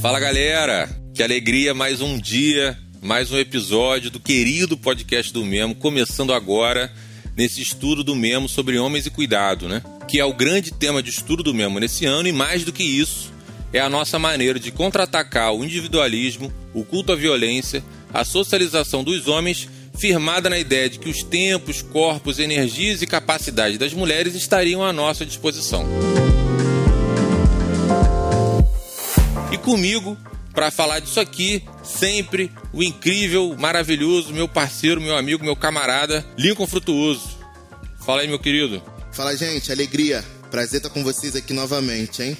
Fala galera, que alegria mais um dia, mais um episódio do querido podcast do Memo, começando agora nesse estudo do Memo sobre homens e cuidado, né? Que é o grande tema de estudo do Memo nesse ano e mais do que isso, é a nossa maneira de contra-atacar o individualismo, o culto à violência, a socialização dos homens, firmada na ideia de que os tempos, corpos, energias e capacidades das mulheres estariam à nossa disposição. E comigo, para falar disso aqui, sempre o incrível, maravilhoso, meu parceiro, meu amigo, meu camarada, Lincoln Frutuoso. Fala aí, meu querido. Fala, gente, alegria. Prazer estar com vocês aqui novamente, hein?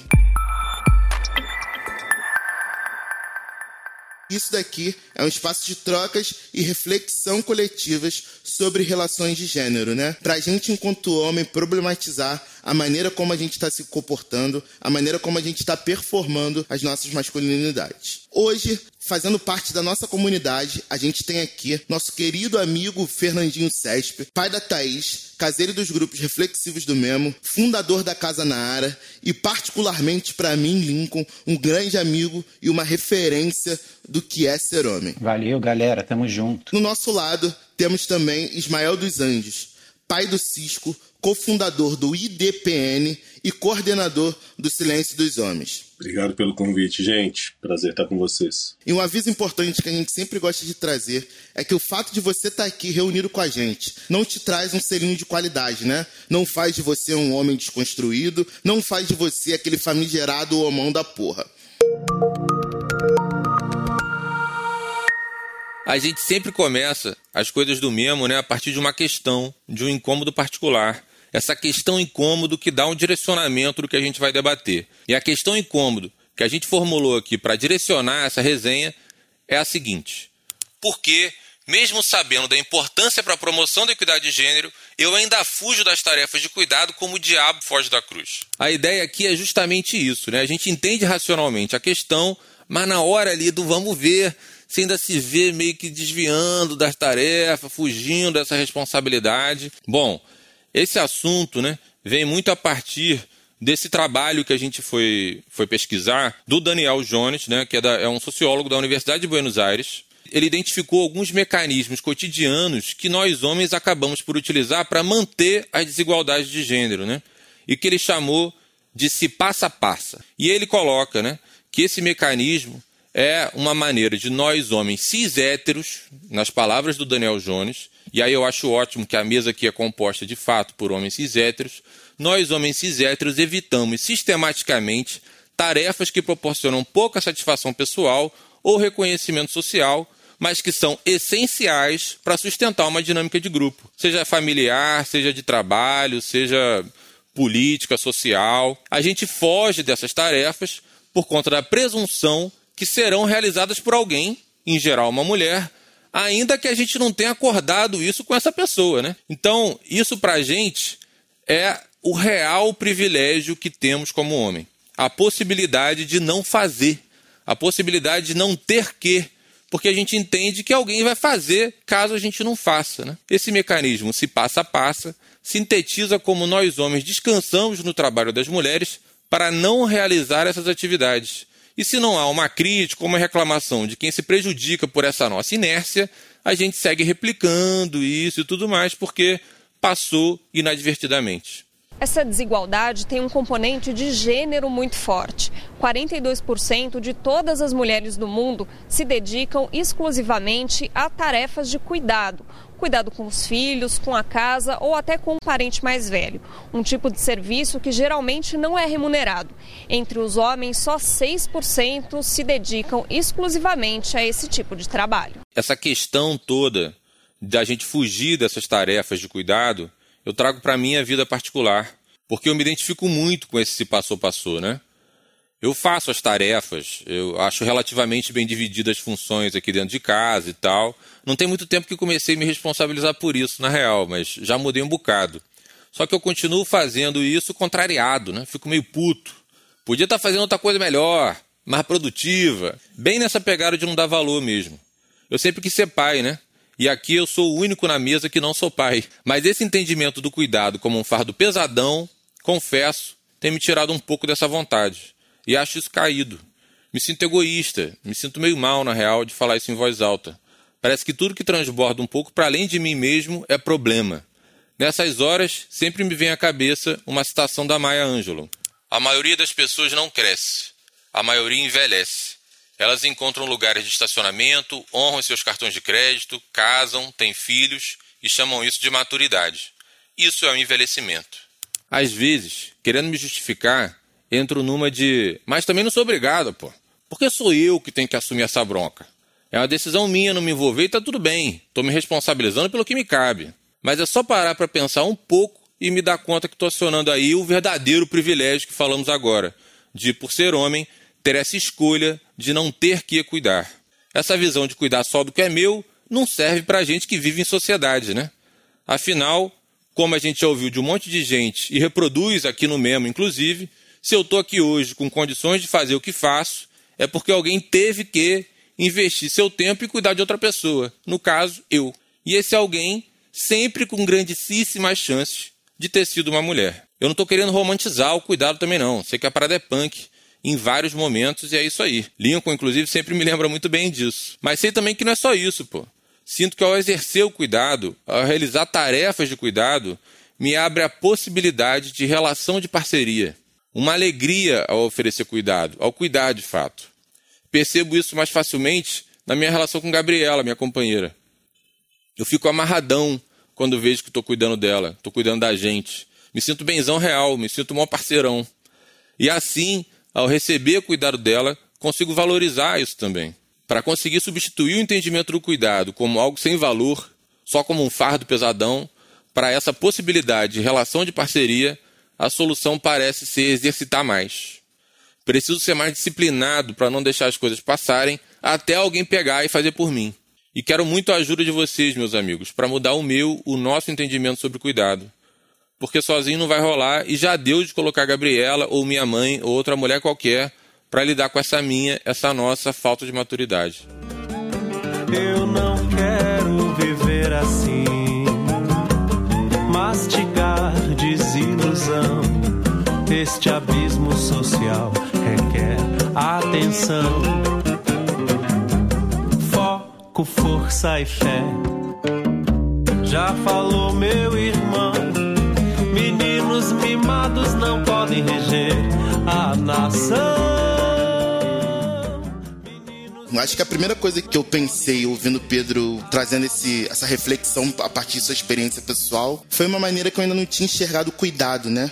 Isso daqui é um espaço de trocas e reflexão coletivas sobre relações de gênero, né? Pra gente, enquanto homem, problematizar a maneira como a gente está se comportando, a maneira como a gente está performando as nossas masculinidades. Hoje, fazendo parte da nossa comunidade, a gente tem aqui nosso querido amigo Fernandinho Cesp, pai da Thaís, caseiro dos grupos reflexivos do Memo, fundador da Casa Naara e, particularmente para mim, Lincoln, um grande amigo e uma referência do que é ser homem. Valeu, galera, tamo junto. No nosso lado, temos também Ismael dos Anjos, pai do Cisco, cofundador do IDPN e coordenador do Silêncio dos Homens. Obrigado pelo convite, gente. Prazer estar com vocês. E um aviso importante que a gente sempre gosta de trazer é que o fato de você estar aqui reunido com a gente não te traz um selinho de qualidade, né? Não faz de você um homem desconstruído, não faz de você aquele famigerado homão da porra. A gente sempre começa as coisas do Memo né, a partir de uma questão, de um incômodo particular essa questão incômodo que dá um direcionamento do que a gente vai debater. E a questão incômodo que a gente formulou aqui para direcionar essa resenha é a seguinte: por que, mesmo sabendo da importância para a promoção da equidade de gênero, eu ainda fujo das tarefas de cuidado como o diabo foge da cruz? A ideia aqui é justamente isso, né? A gente entende racionalmente a questão, mas na hora ali do vamos ver, você ainda se vê meio que desviando das tarefas, fugindo dessa responsabilidade. Bom, esse assunto né, vem muito a partir desse trabalho que a gente foi, foi pesquisar do Daniel Jones, né, que é, da, é um sociólogo da Universidade de Buenos Aires. Ele identificou alguns mecanismos cotidianos que nós homens acabamos por utilizar para manter as desigualdades de gênero, né? E que ele chamou de se passa passa. E ele coloca, né, que esse mecanismo é uma maneira de nós homens cis héteros, nas palavras do Daniel Jones, e aí eu acho ótimo que a mesa aqui é composta de fato por homens cis héteros. Nós, homens cis héteros, evitamos sistematicamente tarefas que proporcionam pouca satisfação pessoal ou reconhecimento social, mas que são essenciais para sustentar uma dinâmica de grupo, seja familiar, seja de trabalho, seja política, social. A gente foge dessas tarefas por conta da presunção que serão realizadas por alguém, em geral uma mulher, ainda que a gente não tenha acordado isso com essa pessoa, né? Então, isso para a gente é o real privilégio que temos como homem. A possibilidade de não fazer, a possibilidade de não ter que, porque a gente entende que alguém vai fazer caso a gente não faça. Né? Esse mecanismo, se passa passa, sintetiza como nós homens descansamos no trabalho das mulheres para não realizar essas atividades e se não há uma crítica ou uma reclamação de quem se prejudica por essa nossa inércia, a gente segue replicando isso e tudo mais porque passou inadvertidamente. Essa desigualdade tem um componente de gênero muito forte. 42% de todas as mulheres do mundo se dedicam exclusivamente a tarefas de cuidado, cuidado com os filhos, com a casa ou até com um parente mais velho. Um tipo de serviço que geralmente não é remunerado. Entre os homens, só 6% se dedicam exclusivamente a esse tipo de trabalho. Essa questão toda da gente fugir dessas tarefas de cuidado, eu trago para minha vida particular, porque eu me identifico muito com esse se passou passou, né? Eu faço as tarefas, eu acho relativamente bem divididas as funções aqui dentro de casa e tal. Não tem muito tempo que comecei a me responsabilizar por isso, na real, mas já mudei um bocado. Só que eu continuo fazendo isso contrariado, né? Fico meio puto. Podia estar tá fazendo outra coisa melhor, mais produtiva. Bem nessa pegada de não dar valor mesmo. Eu sempre quis ser pai, né? E aqui eu sou o único na mesa que não sou pai. Mas esse entendimento do cuidado como um fardo pesadão, confesso, tem me tirado um pouco dessa vontade e acho isso caído. Me sinto egoísta, me sinto meio mal, na real, de falar isso em voz alta. Parece que tudo que transborda um pouco para além de mim mesmo é problema. Nessas horas, sempre me vem à cabeça uma citação da Maya Angelou. A maioria das pessoas não cresce, a maioria envelhece. Elas encontram lugares de estacionamento, honram seus cartões de crédito, casam, têm filhos e chamam isso de maturidade. Isso é o envelhecimento. Às vezes, querendo me justificar, entro numa de. Mas também não sou obrigado, pô. Porque sou eu que tenho que assumir essa bronca. É uma decisão minha não me envolver e tá tudo bem. Tô me responsabilizando pelo que me cabe. Mas é só parar para pensar um pouco e me dar conta que estou acionando aí o verdadeiro privilégio que falamos agora, de, por ser homem, ter essa escolha de não ter que cuidar. Essa visão de cuidar só do que é meu não serve para gente que vive em sociedade, né? Afinal, como a gente já ouviu de um monte de gente e reproduz aqui no Memo, inclusive, se eu estou aqui hoje com condições de fazer o que faço, é porque alguém teve que investir seu tempo e cuidar de outra pessoa. No caso, eu. E esse alguém sempre com grandíssimas chances de ter sido uma mulher. Eu não estou querendo romantizar o cuidado também, não. Sei que a parada é punk em vários momentos e é isso aí. Lincoln, inclusive, sempre me lembra muito bem disso. Mas sei também que não é só isso, pô. Sinto que ao exercer o cuidado, ao realizar tarefas de cuidado, me abre a possibilidade de relação de parceria. Uma alegria ao oferecer cuidado, ao cuidar de fato. Percebo isso mais facilmente na minha relação com Gabriela, minha companheira. Eu fico amarradão quando vejo que estou cuidando dela, estou cuidando da gente. Me sinto benzão real, me sinto um parceirão. E assim, ao receber cuidado dela, consigo valorizar isso também. Para conseguir substituir o entendimento do cuidado como algo sem valor, só como um fardo pesadão, para essa possibilidade de relação de parceria, a solução parece ser exercitar mais. Preciso ser mais disciplinado para não deixar as coisas passarem até alguém pegar e fazer por mim. E quero muito a ajuda de vocês, meus amigos, para mudar o meu, o nosso entendimento sobre cuidado. Porque sozinho não vai rolar e já deu de colocar Gabriela ou minha mãe ou outra mulher qualquer para lidar com essa minha, essa nossa falta de maturidade. Eu não quero viver assim, mastigar desilusão. Este abismo social requer atenção foco, força e fé. Já falou meu irmão, meninos mimados não podem reger a nação. Acho que a primeira coisa que eu pensei ouvindo Pedro trazendo esse, essa reflexão a partir de sua experiência pessoal foi uma maneira que eu ainda não tinha enxergado o cuidado, né?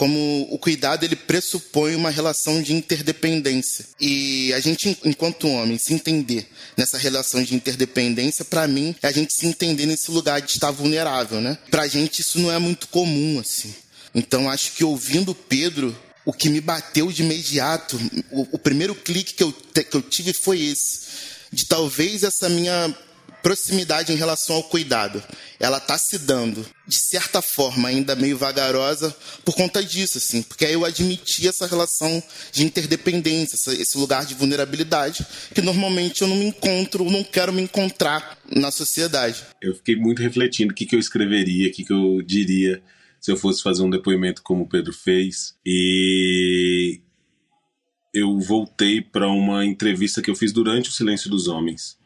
como o cuidado ele pressupõe uma relação de interdependência. E a gente, enquanto homem, se entender nessa relação de interdependência, para mim, é a gente se entender nesse lugar de estar vulnerável, né? Pra gente isso não é muito comum, assim. Então acho que ouvindo Pedro, o que me bateu de imediato, o, o primeiro clique que eu, que eu tive foi esse. De talvez essa minha proximidade em relação ao cuidado. Ela está se dando, de certa forma, ainda meio vagarosa por conta disso, assim, porque aí eu admiti essa relação de interdependência, esse lugar de vulnerabilidade, que normalmente eu não me encontro, não quero me encontrar na sociedade. Eu fiquei muito refletindo o que, que eu escreveria, o que, que eu diria se eu fosse fazer um depoimento como o Pedro fez. E eu voltei para uma entrevista que eu fiz durante o Silêncio dos Homens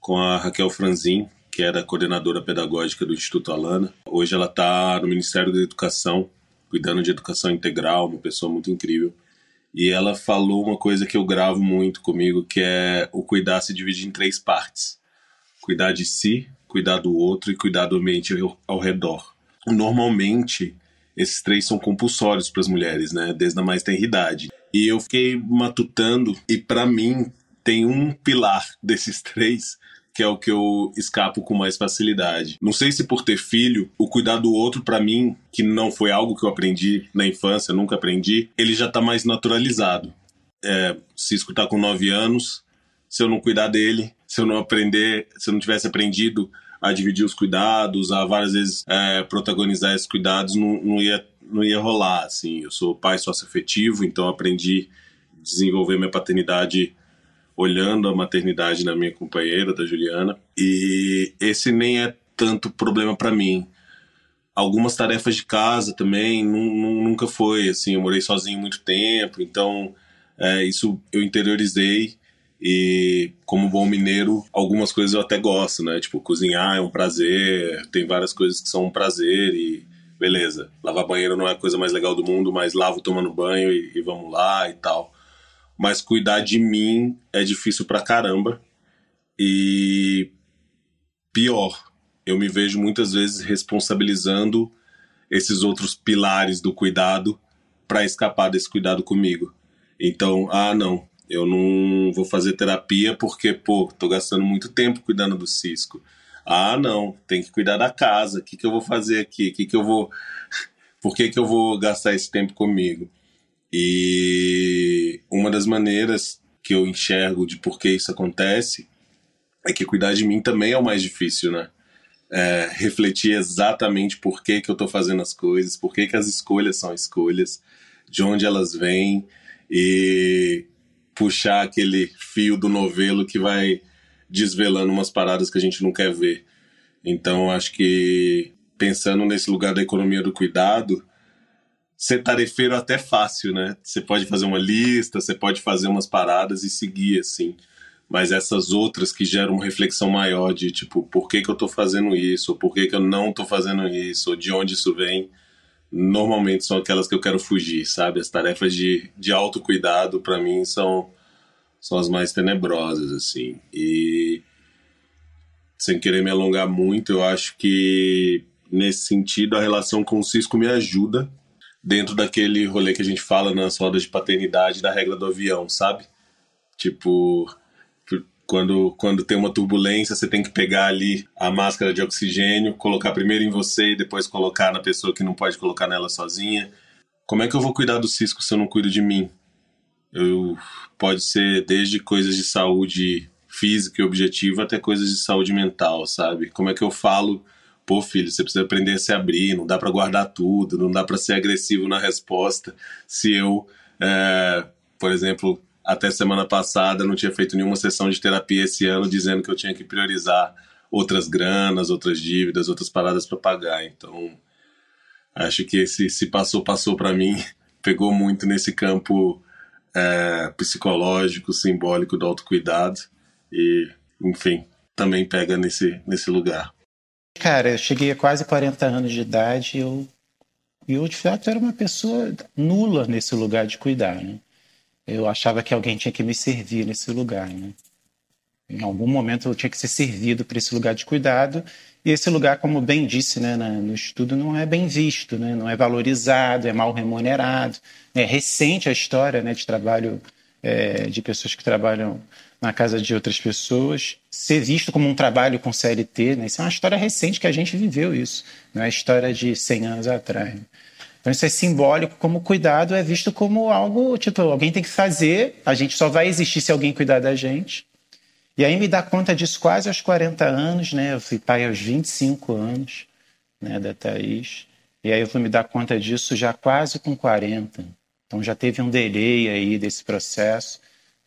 com a Raquel Franzin, que era coordenadora pedagógica do Instituto Alana. Hoje ela está no Ministério da Educação, cuidando de educação integral, uma pessoa muito incrível. E ela falou uma coisa que eu gravo muito comigo, que é o cuidar se divide em três partes: cuidar de si, cuidar do outro e cuidar do ambiente ao redor. Normalmente, esses três são compulsórios para as mulheres, né? Desde a mais tenra idade. E eu fiquei matutando e para mim tem um pilar desses três que é o que eu escapo com mais facilidade. Não sei se por ter filho, o cuidar do outro para mim, que não foi algo que eu aprendi na infância, nunca aprendi, ele já tá mais naturalizado. É, se escutar com nove anos, se eu não cuidar dele, se eu não aprender, se eu não tivesse aprendido a dividir os cuidados, a várias vezes é, protagonizar esses cuidados, não, não, ia, não ia rolar, assim. Eu sou pai sócio-afetivo, então aprendi a desenvolver minha paternidade olhando a maternidade da minha companheira, da Juliana, e esse nem é tanto problema para mim. Algumas tarefas de casa também nunca foi assim. Eu morei sozinho muito tempo, então é, isso eu interiorizei e como bom mineiro, algumas coisas eu até gosto, né? Tipo, cozinhar é um prazer, tem várias coisas que são um prazer e beleza. Lavar banheiro não é a coisa mais legal do mundo, mas lavo tomando banho e, e vamos lá e tal. Mas cuidar de mim é difícil pra caramba. E pior, eu me vejo muitas vezes responsabilizando esses outros pilares do cuidado para escapar desse cuidado comigo. Então, ah, não, eu não vou fazer terapia porque, pô, tô gastando muito tempo cuidando do cisco. Ah, não, tem que cuidar da casa. O que, que eu vou fazer aqui? que, que eu vou. Por que, que eu vou gastar esse tempo comigo? E uma das maneiras que eu enxergo de por que isso acontece é que cuidar de mim também é o mais difícil, né? É, refletir exatamente por que, que eu tô fazendo as coisas, por que, que as escolhas são escolhas, de onde elas vêm e puxar aquele fio do novelo que vai desvelando umas paradas que a gente não quer ver. Então, acho que pensando nesse lugar da economia do cuidado, ser tarefeiro até fácil, né? Você pode fazer uma lista, você pode fazer umas paradas e seguir assim. Mas essas outras que geram uma reflexão maior de tipo, por que, que eu tô fazendo isso, ou por que, que eu não tô fazendo isso, ou de onde isso vem, normalmente são aquelas que eu quero fugir, sabe? As tarefas de, de autocuidado, para mim, são, são as mais tenebrosas, assim. E sem querer me alongar muito, eu acho que nesse sentido a relação com o Cisco me ajuda dentro daquele rolê que a gente fala nas rodas de paternidade da regra do avião, sabe? Tipo, quando, quando tem uma turbulência, você tem que pegar ali a máscara de oxigênio, colocar primeiro em você e depois colocar na pessoa que não pode colocar nela sozinha. Como é que eu vou cuidar do cisco se eu não cuido de mim? Eu, pode ser desde coisas de saúde física e objetiva até coisas de saúde mental, sabe? Como é que eu falo, pô, filho, você precisa aprender a se abrir, não dá para guardar tudo, não dá para ser agressivo na resposta. Se eu, é, por exemplo, até semana passada não tinha feito nenhuma sessão de terapia esse ano dizendo que eu tinha que priorizar outras granas, outras dívidas, outras paradas para pagar. Então, acho que esse se passou passou para mim pegou muito nesse campo é, psicológico, simbólico do autocuidado e, enfim, também pega nesse nesse lugar. Cara, eu cheguei a quase 40 anos de idade e eu, eu de fato era uma pessoa nula nesse lugar de cuidar, né? Eu achava que alguém tinha que me servir nesse lugar. Né? Em algum momento eu tinha que ser servido para esse lugar de cuidado. E esse lugar, como bem disse né, no estudo, não é bem visto, né? não é valorizado, é mal remunerado. É recente a história né, de trabalho é, de pessoas que trabalham na casa de outras pessoas ser visto como um trabalho com CLT. Né? Isso é uma história recente que a gente viveu isso, não é história de 100 anos atrás. Então isso é simbólico, como cuidado é visto como algo, tipo, alguém tem que fazer, a gente só vai existir se alguém cuidar da gente. E aí me dá conta disso quase aos 40 anos, né? Eu fui pai aos 25 anos, né, da Thaís. E aí eu fui me dar conta disso já quase com 40. Então já teve um delay aí desse processo,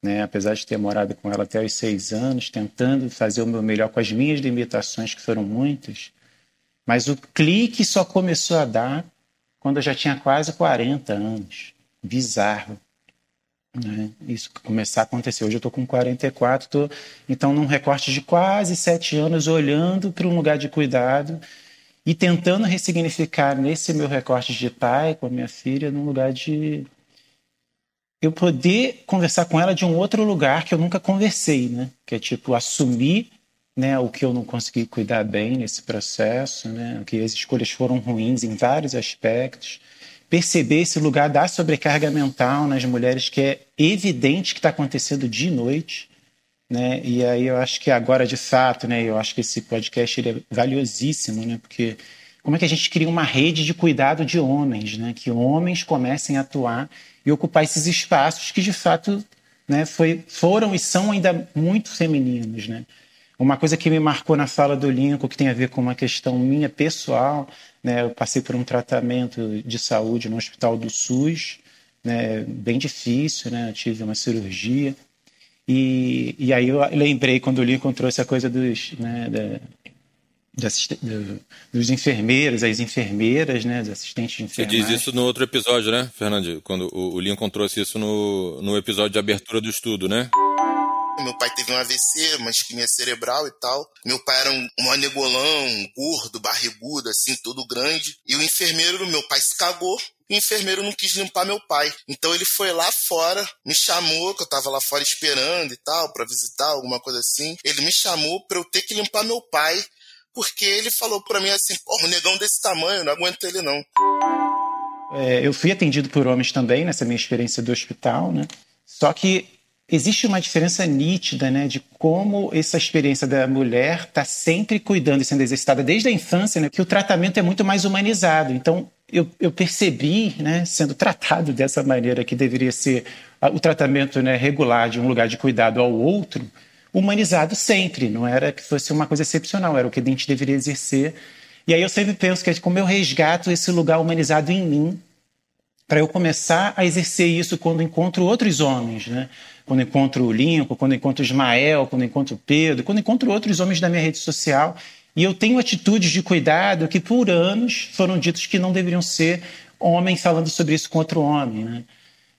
né? Apesar de ter morado com ela até os seis anos, tentando fazer o meu melhor com as minhas limitações, que foram muitas. Mas o clique só começou a dar quando eu já tinha quase 40 anos. Bizarro. Né? Isso começar a acontecer. Hoje eu estou com 44, estou então num recorte de quase sete anos olhando para um lugar de cuidado e tentando ressignificar nesse meu recorte de pai com a minha filha num lugar de eu poder conversar com ela de um outro lugar que eu nunca conversei, né? Que é tipo assumir né, o que eu não consegui cuidar bem nesse processo, né, que as escolhas foram ruins em vários aspectos. Perceber esse lugar da sobrecarga mental nas mulheres que é evidente que está acontecendo de noite. Né? E aí eu acho que agora, de fato, né, eu acho que esse podcast ele é valiosíssimo, né, porque como é que a gente cria uma rede de cuidado de homens, né, que homens comecem a atuar e ocupar esses espaços que, de fato, né, foi, foram e são ainda muito femininos, né? Uma coisa que me marcou na fala do Lincoln, que tem a ver com uma questão minha pessoal, né, eu passei por um tratamento de saúde no Hospital do SUS, né, bem difícil, né, eu tive uma cirurgia. E, e aí eu lembrei quando o Lincoln trouxe a coisa dos, né, da, dos enfermeiros, as enfermeiras, né, dos assistentes de enfermagem. Você diz isso no outro episódio, né, Fernando? Quando o Lincoln trouxe isso no, no episódio de abertura do estudo, né? Meu pai teve um AVC, uma isquemia cerebral e tal. Meu pai era um, um anegolão, gordo, barrigudo, assim, todo grande. E o enfermeiro do meu pai se cagou o enfermeiro não quis limpar meu pai. Então ele foi lá fora, me chamou, que eu tava lá fora esperando e tal, para visitar, alguma coisa assim. Ele me chamou pra eu ter que limpar meu pai, porque ele falou pra mim assim: porra, um negão desse tamanho, não aguento ele não. É, eu fui atendido por homens também nessa minha experiência do hospital, né? Só que existe uma diferença nítida, né, de como essa experiência da mulher está sempre cuidando e sendo exercitada desde a infância, né, que o tratamento é muito mais humanizado. Então, eu, eu percebi, né, sendo tratado dessa maneira que deveria ser o tratamento né, regular de um lugar de cuidado ao outro, humanizado sempre, não era que fosse uma coisa excepcional, era o que a gente deveria exercer. E aí eu sempre penso que é como eu resgato esse lugar humanizado em mim, para eu começar a exercer isso quando encontro outros homens, né? Quando encontro o Lincoln, quando encontro Ismael, quando encontro Pedro, quando encontro outros homens da minha rede social. E eu tenho atitudes de cuidado que por anos foram ditos que não deveriam ser homens falando sobre isso com outro homem, né?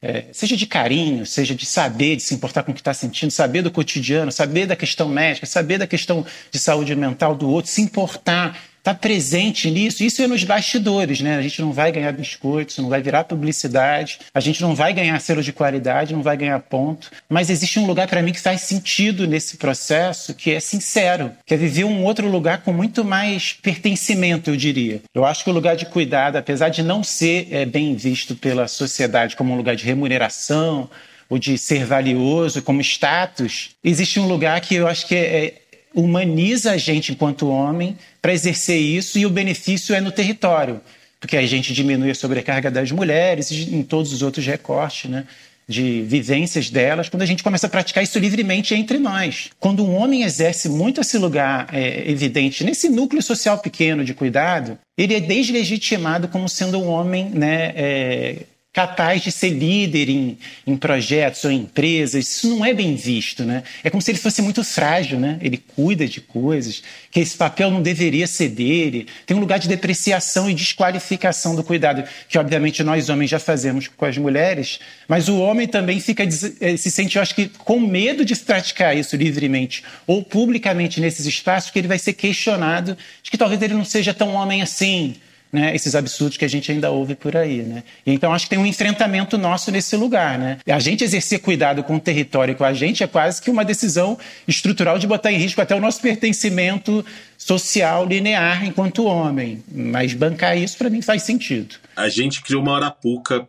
É, seja de carinho, seja de saber, de se importar com o que está sentindo, saber do cotidiano, saber da questão médica, saber da questão de saúde mental do outro, se importar, estar tá presente nisso. Isso é nos bastidores, né? A gente não vai ganhar biscoitos, não vai virar publicidade, a gente não vai ganhar selo de qualidade, não vai ganhar ponto. Mas existe um lugar para mim que faz sentido nesse processo, que é sincero, que é viver um outro lugar com muito mais pertencimento, eu diria. Eu acho que o lugar de cuidado, apesar de não ser é, bem visto pela sociedade como um lugar de remuneração, ou de ser valioso como status, existe um lugar que eu acho que é, é humaniza a gente enquanto homem para exercer isso e o benefício é no território, porque a gente diminui a sobrecarga das mulheres e em todos os outros recortes, né? de vivências delas, quando a gente começa a praticar isso livremente entre nós. Quando um homem exerce muito esse lugar é, evidente nesse núcleo social pequeno de cuidado, ele é deslegitimado como sendo um homem né, é, capaz de ser líder em, em projetos ou em empresas, isso não é bem visto, né? É como se ele fosse muito frágil, né? Ele cuida de coisas, que esse papel não deveria ser dele. Tem um lugar de depreciação e desqualificação do cuidado, que obviamente nós homens já fazemos com as mulheres, mas o homem também fica eh, se sente, eu acho que, com medo de praticar isso livremente ou publicamente nesses espaços, que ele vai ser questionado de que talvez ele não seja tão homem assim, né, esses absurdos que a gente ainda ouve por aí. Né? Então acho que tem um enfrentamento nosso nesse lugar. Né? A gente exercer cuidado com o território com a gente é quase que uma decisão estrutural de botar em risco até o nosso pertencimento social linear enquanto homem. Mas bancar isso para mim faz sentido. A gente criou uma arapuca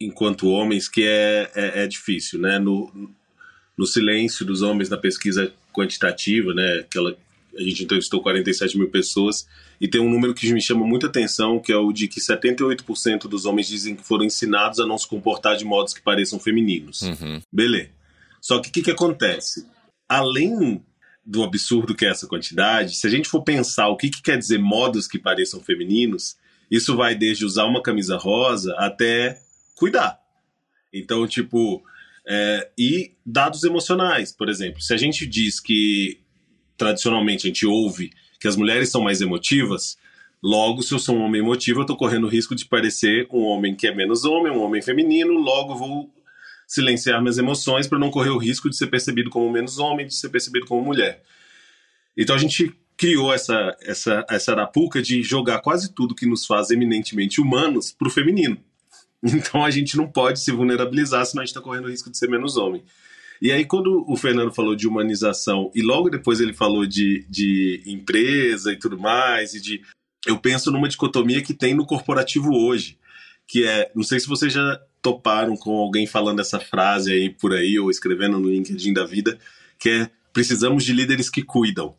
enquanto homens que é, é, é difícil, né? No, no silêncio dos homens na pesquisa quantitativa, né? Aquela, a gente entrevistou 47 mil pessoas e tem um número que me chama muita atenção, que é o de que 78% dos homens dizem que foram ensinados a não se comportar de modos que pareçam femininos. Uhum. Beleza. Só que o que, que acontece? Além do absurdo que é essa quantidade, se a gente for pensar o que, que quer dizer modos que pareçam femininos, isso vai desde usar uma camisa rosa até cuidar. Então, tipo, é, e dados emocionais, por exemplo. Se a gente diz que tradicionalmente a gente ouve que as mulheres são mais emotivas, logo, se eu sou um homem emotivo, eu estou correndo o risco de parecer um homem que é menos homem, um homem feminino, logo vou silenciar minhas emoções para não correr o risco de ser percebido como menos homem, de ser percebido como mulher. Então a gente criou essa, essa, essa arapuca de jogar quase tudo que nos faz eminentemente humanos para o feminino. Então a gente não pode se vulnerabilizar, senão a gente está correndo o risco de ser menos homem. E aí, quando o Fernando falou de humanização e logo depois ele falou de, de empresa e tudo mais, e de. Eu penso numa dicotomia que tem no corporativo hoje, que é. Não sei se vocês já toparam com alguém falando essa frase aí por aí, ou escrevendo no LinkedIn da vida, que é: precisamos de líderes que cuidam.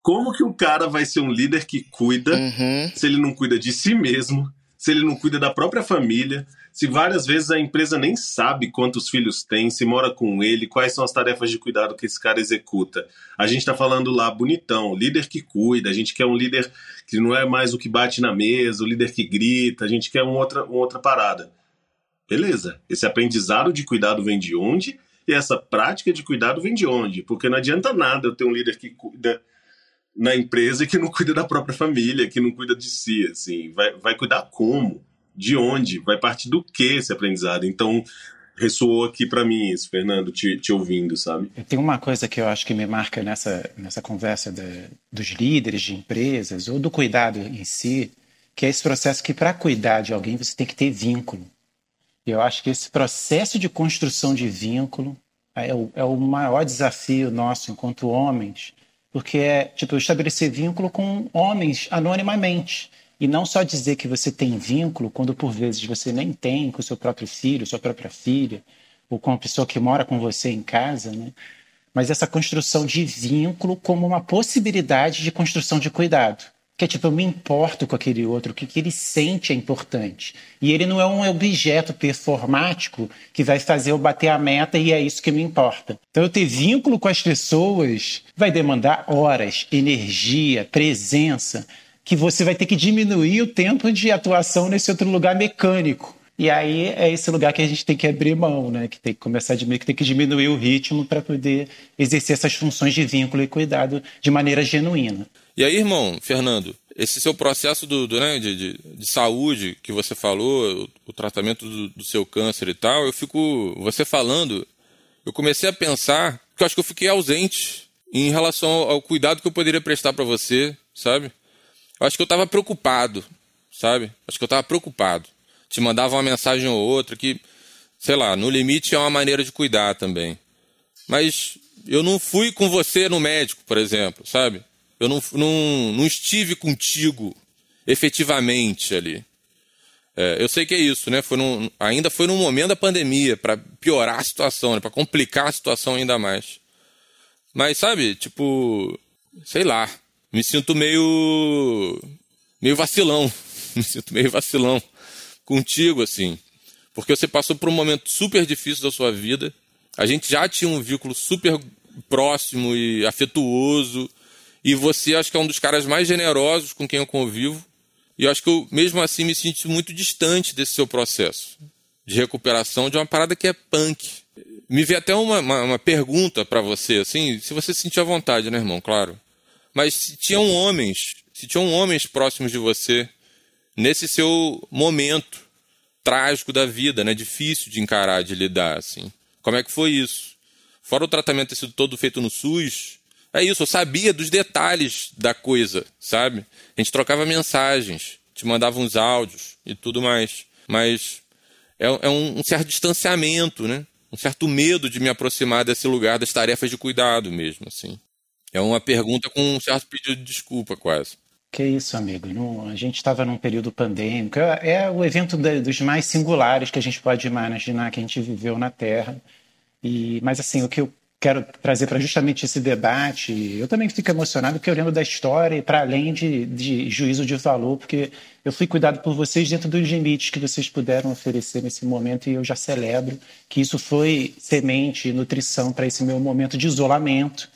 Como que o cara vai ser um líder que cuida uhum. se ele não cuida de si mesmo, se ele não cuida da própria família, se várias vezes a empresa nem sabe quantos filhos tem, se mora com ele, quais são as tarefas de cuidado que esse cara executa. A gente está falando lá bonitão, líder que cuida, a gente quer um líder que não é mais o que bate na mesa, o líder que grita, a gente quer uma outra, uma outra parada. Beleza, esse aprendizado de cuidado vem de onde? E essa prática de cuidado vem de onde? Porque não adianta nada eu ter um líder que cuida na empresa e que não cuida da própria família, que não cuida de si, assim. Vai, vai cuidar como? De onde? Vai partir do que esse aprendizado? Então, ressoou aqui para mim isso, Fernando, te, te, ouvindo, sabe? Tem uma coisa que eu acho que me marca nessa, nessa conversa de, dos líderes de empresas ou do cuidado em si, que é esse processo que para cuidar de alguém você tem que ter vínculo. E eu acho que esse processo de construção de vínculo é o, é o maior desafio nosso enquanto homens, porque é tipo estabelecer vínculo com homens anonimamente e não só dizer que você tem vínculo quando por vezes você nem tem com seu próprio filho, sua própria filha, ou com a pessoa que mora com você em casa, né? Mas essa construção de vínculo como uma possibilidade de construção de cuidado. Que é tipo, eu me importo com aquele outro, o que, que ele sente é importante. E ele não é um objeto performático que vai fazer eu bater a meta e é isso que me importa. Então, eu ter vínculo com as pessoas vai demandar horas, energia, presença, que você vai ter que diminuir o tempo de atuação nesse outro lugar mecânico. E aí é esse lugar que a gente tem que abrir mão, né? Que tem que começar a diminuir, que tem que diminuir o ritmo para poder exercer essas funções de vínculo e cuidado de maneira genuína. E aí, irmão, Fernando, esse seu processo do, do né, de, de, de, saúde que você falou, o, o tratamento do, do, seu câncer e tal, eu fico. Você falando, eu comecei a pensar que eu acho que eu fiquei ausente em relação ao, ao cuidado que eu poderia prestar para você, sabe? Eu acho que eu estava preocupado, sabe? Acho que eu estava preocupado. Te mandava uma mensagem ou outra que, sei lá, no limite é uma maneira de cuidar também. Mas eu não fui com você no médico, por exemplo, sabe? Eu não, não, não estive contigo efetivamente ali. É, eu sei que é isso, né? Foi num, ainda foi num momento da pandemia, para piorar a situação, né? para complicar a situação ainda mais. Mas, sabe, tipo, sei lá, me sinto meio. meio vacilão. me sinto meio vacilão contigo, assim. Porque você passou por um momento super difícil da sua vida. A gente já tinha um vínculo super próximo e afetuoso. E você acho que é um dos caras mais generosos com quem eu convivo. E acho que eu, mesmo assim, me sinto muito distante desse seu processo de recuperação de uma parada que é punk. Me veio até uma, uma, uma pergunta para você, assim, se você sentir à vontade, né, irmão? Claro. Mas se tinham homens, se tinham homens próximos de você nesse seu momento trágico da vida, né? Difícil de encarar, de lidar, assim. Como é que foi isso? Fora o tratamento ter sido todo feito no SUS, é isso, eu sabia dos detalhes da coisa, sabe? A gente trocava mensagens, te mandava uns áudios e tudo mais. Mas é, é um, um, certo distanciamento, né? Um certo medo de me aproximar desse lugar das tarefas de cuidado mesmo, assim. É uma pergunta com um certo pedido de desculpa, quase. Que isso, amigo. A gente estava num período pandêmico. É, é o evento de, dos mais singulares que a gente pode imaginar que a gente viveu na Terra. E, mas assim, o que eu quero trazer para justamente esse debate. Eu também fico emocionado porque eu lembro da história e para além de, de, juízo de valor, porque eu fui cuidado por vocês dentro dos limites que vocês puderam oferecer nesse momento e eu já celebro que isso foi semente nutrição para esse meu momento de isolamento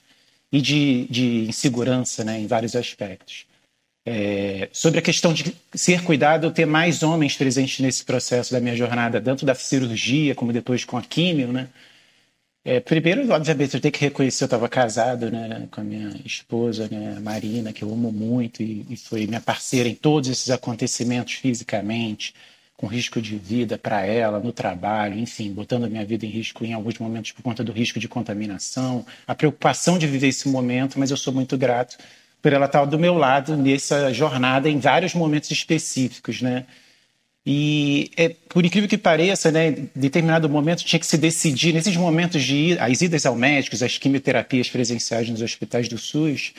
e de, de insegurança né, em vários aspectos. É, sobre a questão de ser cuidado, eu ter mais homens presentes nesse processo da minha jornada, tanto da cirurgia como depois com a químio, né? É, primeiro, obviamente, eu tenho que reconhecer, eu estava casado né, com a minha esposa, né, Marina, que eu amo muito e, e foi minha parceira em todos esses acontecimentos fisicamente, com risco de vida para ela, no trabalho, enfim, botando a minha vida em risco em alguns momentos por conta do risco de contaminação, a preocupação de viver esse momento, mas eu sou muito grato por ela estar do meu lado nessa jornada em vários momentos específicos, né? E, é, por incrível que pareça, né, em determinado momento tinha que se decidir, nesses momentos de ir, as idas ao médico, as quimioterapias presenciais nos hospitais do SUS,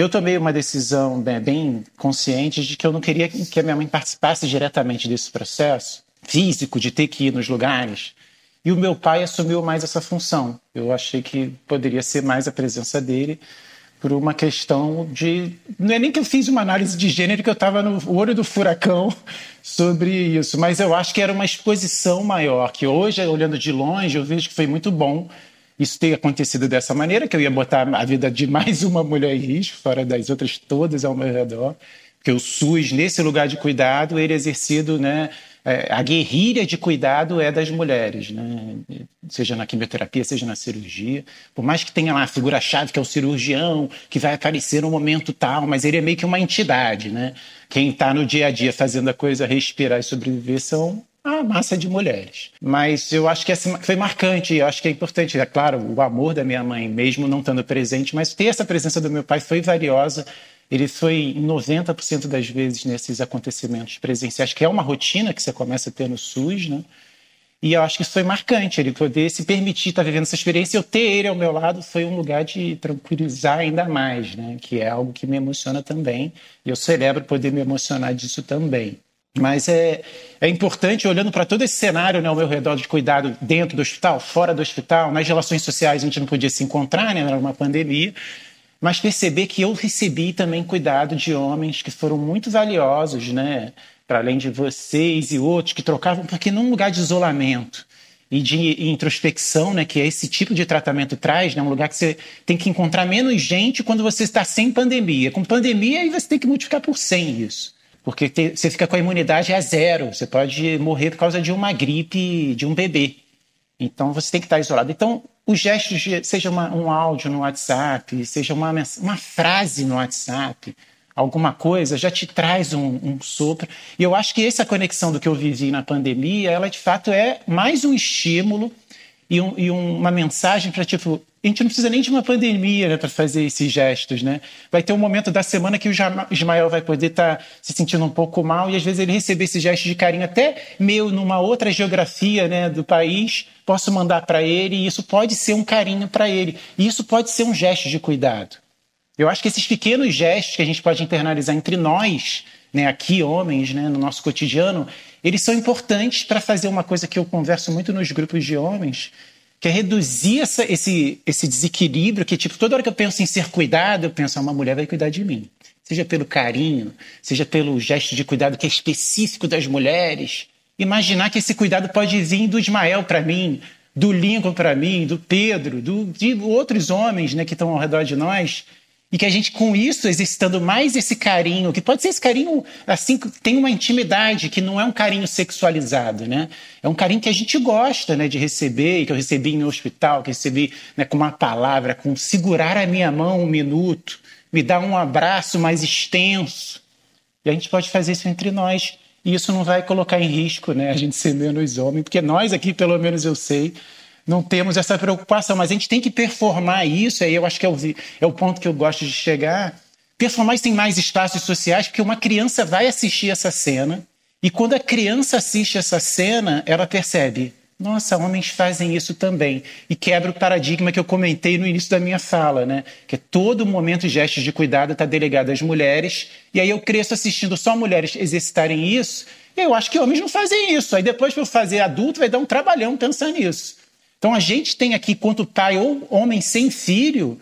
eu tomei uma decisão né, bem consciente de que eu não queria que a minha mãe participasse diretamente desse processo físico, de ter que ir nos lugares. E o meu pai assumiu mais essa função. Eu achei que poderia ser mais a presença dele por uma questão de. Não é nem que eu fiz uma análise de gênero, que eu estava no olho do furacão sobre isso, mas eu acho que era uma exposição maior, que hoje, olhando de longe, eu vejo que foi muito bom isso ter acontecido dessa maneira, que eu ia botar a vida de mais uma mulher em risco, fora das outras todas ao meu redor, porque o SUS, nesse lugar de cuidado, ele é exercido, né? É, a guerrilha de cuidado é das mulheres, né? seja na quimioterapia, seja na cirurgia. Por mais que tenha lá a figura-chave, que é o cirurgião, que vai aparecer no momento tal, mas ele é meio que uma entidade. Né? Quem está no dia a dia fazendo a coisa respirar e sobreviver são a massa de mulheres. Mas eu acho que foi marcante, eu acho que é importante. É claro, o amor da minha mãe, mesmo não estando presente, mas ter essa presença do meu pai foi valiosa. Ele foi 90% das vezes nesses acontecimentos presenciais, que é uma rotina que você começa a ter no SUS, né? E eu acho que isso foi marcante, ele poder se permitir estar vivendo essa experiência, eu ter ele ao meu lado foi um lugar de tranquilizar ainda mais, né? Que é algo que me emociona também, e eu celebro poder me emocionar disso também. Mas é, é importante, olhando para todo esse cenário né, ao meu redor de cuidado dentro do hospital, fora do hospital, nas relações sociais a gente não podia se encontrar, né, era uma pandemia, mas perceber que eu recebi também cuidado de homens que foram muito valiosos, né, para além de vocês e outros que trocavam, porque num lugar de isolamento e de introspecção, né, que é esse tipo de tratamento traz, né, um lugar que você tem que encontrar menos gente quando você está sem pandemia. Com pandemia, aí você tem que multiplicar por 100 isso. Porque te, você fica com a imunidade a zero. Você pode morrer por causa de uma gripe de um bebê. Então você tem que estar isolado. Então, os gestos, de, seja uma, um áudio no WhatsApp, seja uma, uma frase no WhatsApp, alguma coisa, já te traz um, um sopro. E eu acho que essa conexão do que eu vivi na pandemia, ela de fato é mais um estímulo e, um, e uma mensagem para, tipo, a gente não precisa nem de uma pandemia né, para fazer esses gestos, né? Vai ter um momento da semana que o Ismael vai poder estar tá se sentindo um pouco mal e às vezes ele receber esse gesto de carinho até meu numa outra geografia né, do país, posso mandar para ele e isso pode ser um carinho para ele. E isso pode ser um gesto de cuidado. Eu acho que esses pequenos gestos que a gente pode internalizar entre nós, né, aqui homens, né, no nosso cotidiano, eles são importantes para fazer uma coisa que eu converso muito nos grupos de homens, que é reduzir essa, esse, esse desequilíbrio, que tipo, toda hora que eu penso em ser cuidado, eu penso, ah, uma mulher vai cuidar de mim. Seja pelo carinho, seja pelo gesto de cuidado que é específico das mulheres. Imaginar que esse cuidado pode vir do Ismael para mim, do Lincoln para mim, do Pedro, do, de outros homens né, que estão ao redor de nós, e que a gente, com isso, exercitando mais esse carinho, que pode ser esse carinho, assim, tem uma intimidade, que não é um carinho sexualizado, né? É um carinho que a gente gosta, né, de receber, que eu recebi em hospital, que recebi né, com uma palavra, com segurar a minha mão um minuto, me dar um abraço mais extenso. E a gente pode fazer isso entre nós. E isso não vai colocar em risco, né, a gente ser menos homem, porque nós aqui, pelo menos eu sei, não temos essa preocupação, mas a gente tem que performar isso, aí eu acho que é o, é o ponto que eu gosto de chegar. Performar isso em mais espaços sociais, porque uma criança vai assistir essa cena, e quando a criança assiste essa cena, ela percebe: nossa, homens fazem isso também. E quebra o paradigma que eu comentei no início da minha fala, né? Que é todo momento gestos de cuidado está delegado às mulheres. E aí eu cresço assistindo só mulheres exercitarem isso. Eu acho que homens não fazem isso. Aí depois, para eu fazer adulto, vai dar um trabalhão pensar nisso. Então a gente tem aqui, quanto pai ou homem sem filho,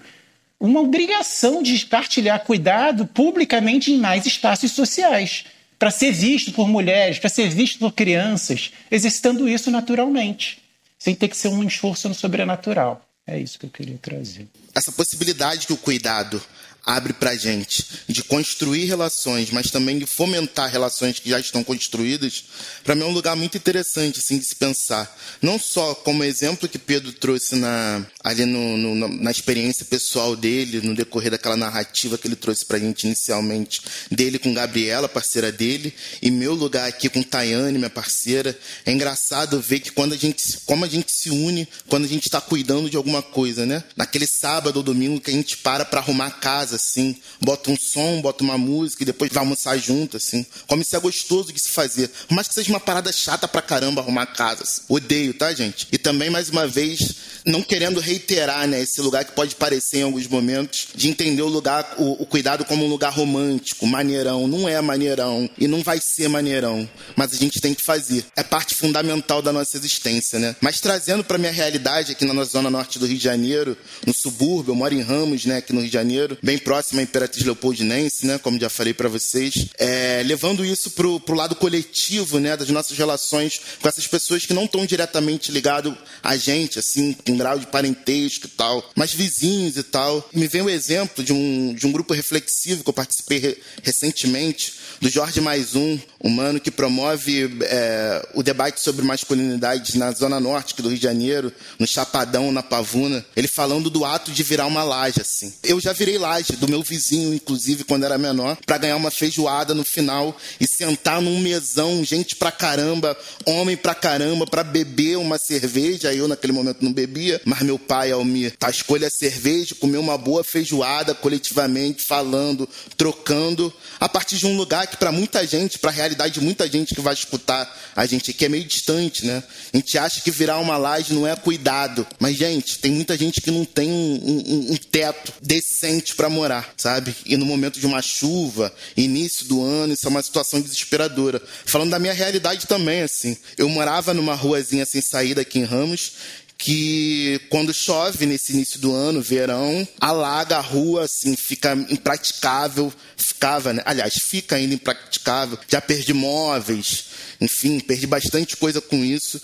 uma obrigação de partilhar cuidado publicamente em mais espaços sociais, para ser visto por mulheres, para ser visto por crianças, exercitando isso naturalmente, sem ter que ser um esforço no sobrenatural. É isso que eu queria trazer. Essa possibilidade que o cuidado abre para a gente de construir relações, mas também de fomentar relações que já estão construídas, para mim é um lugar muito interessante assim, de se pensar. Não só como exemplo que Pedro trouxe na, ali no, no, na experiência pessoal dele, no decorrer daquela narrativa que ele trouxe para a gente inicialmente, dele com Gabriela, parceira dele, e meu lugar aqui com Tayane, minha parceira. É engraçado ver que quando a gente, como a gente se une quando a gente está cuidando de alguma coisa, né? Naquele sábado ou domingo que a gente para para arrumar a casa, assim, bota um som, bota uma música e depois vai almoçar junto, assim. Como isso é gostoso de se fazer. Por mais que seja uma parada chata pra caramba arrumar casa. Assim. Odeio, tá, gente? E também, mais uma vez, não querendo reiterar, né, esse lugar que pode parecer em alguns momentos, de entender o lugar, o, o cuidado como um lugar romântico, maneirão. Não é maneirão e não vai ser maneirão, mas a gente tem que fazer. É parte fundamental da nossa existência, né? Mas trazendo para minha realidade aqui na zona norte do Rio de Janeiro, no subúrbio, eu moro em Ramos, né, aqui no Rio de Janeiro, bem próxima à Imperatriz Leopoldinense, né, como já falei para vocês, é, levando isso pro, pro lado coletivo, né, das nossas relações com essas pessoas que não estão diretamente ligadas a gente, assim, com grau de parentesco e tal, mas vizinhos e tal. Me vem o exemplo de um, de um grupo reflexivo que eu participei re recentemente, do Jorge Mais Um, humano que promove é, o debate sobre masculinidade na Zona Norte do Rio de Janeiro, no Chapadão, na Pavuna. Ele falando do ato de virar uma laje, assim. Eu já virei laje do meu vizinho, inclusive, quando era menor, para ganhar uma feijoada no final e sentar num mesão, gente pra caramba, homem pra caramba, para beber uma cerveja. Eu, naquele momento, não bebia, mas meu pai, Almir, tá, escolha a cerveja, comer uma boa feijoada coletivamente, falando, trocando, a partir de um lugar que, para muita gente, para a realidade de muita gente que vai escutar a gente aqui, é meio distante, né? A gente acha que virar uma laje não é cuidado. Mas, gente, tem muita gente que não tem um, um, um teto decente para morar, sabe? E no momento de uma chuva, início do ano, isso é uma situação desesperadora. Falando da minha realidade também, assim. Eu morava numa ruazinha sem saída aqui em Ramos que quando chove nesse início do ano, verão, alaga a rua, assim, fica impraticável, ficava, né? aliás, fica ainda impraticável. Já perdi móveis, enfim, perdi bastante coisa com isso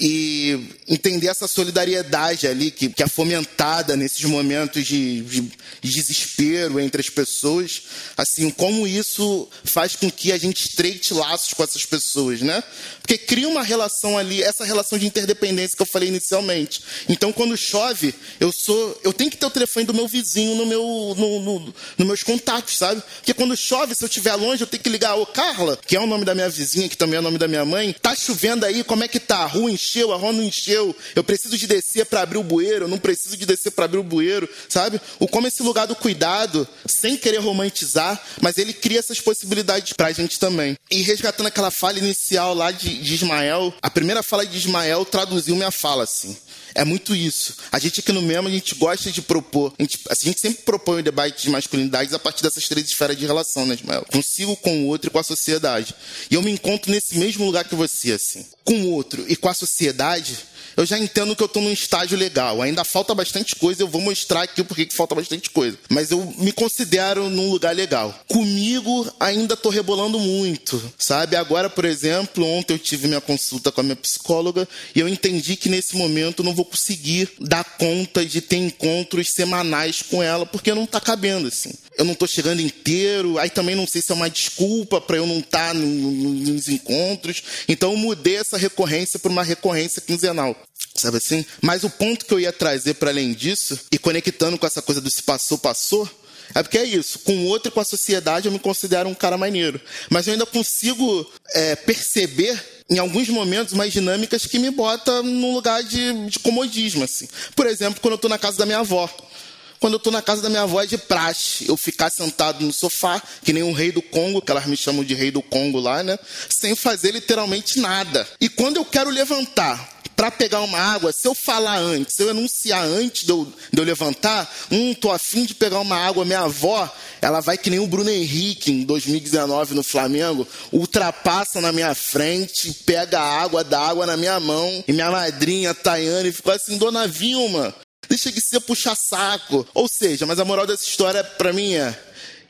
e entender essa solidariedade ali que, que é fomentada nesses momentos de, de, de, desespero entre as pessoas, assim, como isso faz com que a gente estreite laços com essas pessoas, né? Porque cria uma relação ali, essa relação de interdependência que eu falei inicialmente. Então, quando chove, eu sou, eu tenho que ter o telefone do meu vizinho no meu, no, no, no meus contatos, sabe? Porque quando chove, se eu estiver longe, eu tenho que ligar, ô Carla, que é o nome da minha vizinha, que também é o nome da minha mãe, tá chovendo aí, como é que tá? Rua encheu, a rua não encheu, eu preciso de descer para abrir o bueiro, eu não preciso de descer para abrir o bueiro, sabe? O como esse lugar do cuidado, sem querer romantizar, mas ele cria essas possibilidades pra gente também. E resgatando aquela fala inicial lá de, de Ismael, a primeira fala de Ismael traduziu minha fala assim. É muito isso. A gente aqui no mesmo, a gente gosta de propor. A gente, a gente sempre propõe o debate de masculinidades a partir dessas três esferas de relação, né, Ismael? Consigo, com o outro e com a sociedade. E eu me encontro nesse mesmo lugar que você, assim. Com o outro e com a sociedade, eu já entendo que eu estou num estágio legal. Ainda falta bastante coisa, eu vou mostrar aqui porque que falta bastante coisa. Mas eu me considero num lugar legal. Comigo, ainda estou rebolando muito, sabe? Agora, por exemplo, ontem eu tive minha consulta com a minha psicóloga e eu entendi que nesse momento eu não vou conseguir dar conta de ter encontros semanais com ela porque não está cabendo, assim eu não estou chegando inteiro, aí também não sei se é uma desculpa para eu não estar tá nos encontros. Então eu mudei essa recorrência para uma recorrência quinzenal. Sabe assim? Mas o ponto que eu ia trazer para além disso, e conectando com essa coisa do se passou, passou, é porque é isso. Com o outro e com a sociedade eu me considero um cara maneiro. Mas eu ainda consigo é, perceber em alguns momentos umas dinâmicas que me botam num lugar de, de comodismo. Assim. Por exemplo, quando eu estou na casa da minha avó. Quando eu estou na casa da minha avó é de praxe eu ficar sentado no sofá, que nem um rei do Congo, que elas me chamam de rei do Congo lá, né? Sem fazer literalmente nada. E quando eu quero levantar para pegar uma água, se eu falar antes, se eu anunciar antes de eu, de eu levantar, hum, tô afim de pegar uma água, minha avó, ela vai que nem o Bruno Henrique em 2019 no Flamengo, ultrapassa na minha frente, pega a água, dá água na minha mão, e minha madrinha, Tayane, ficou assim, dona Vilma, deixa de ser puxar saco. Ou seja, mas a moral dessa história para mim é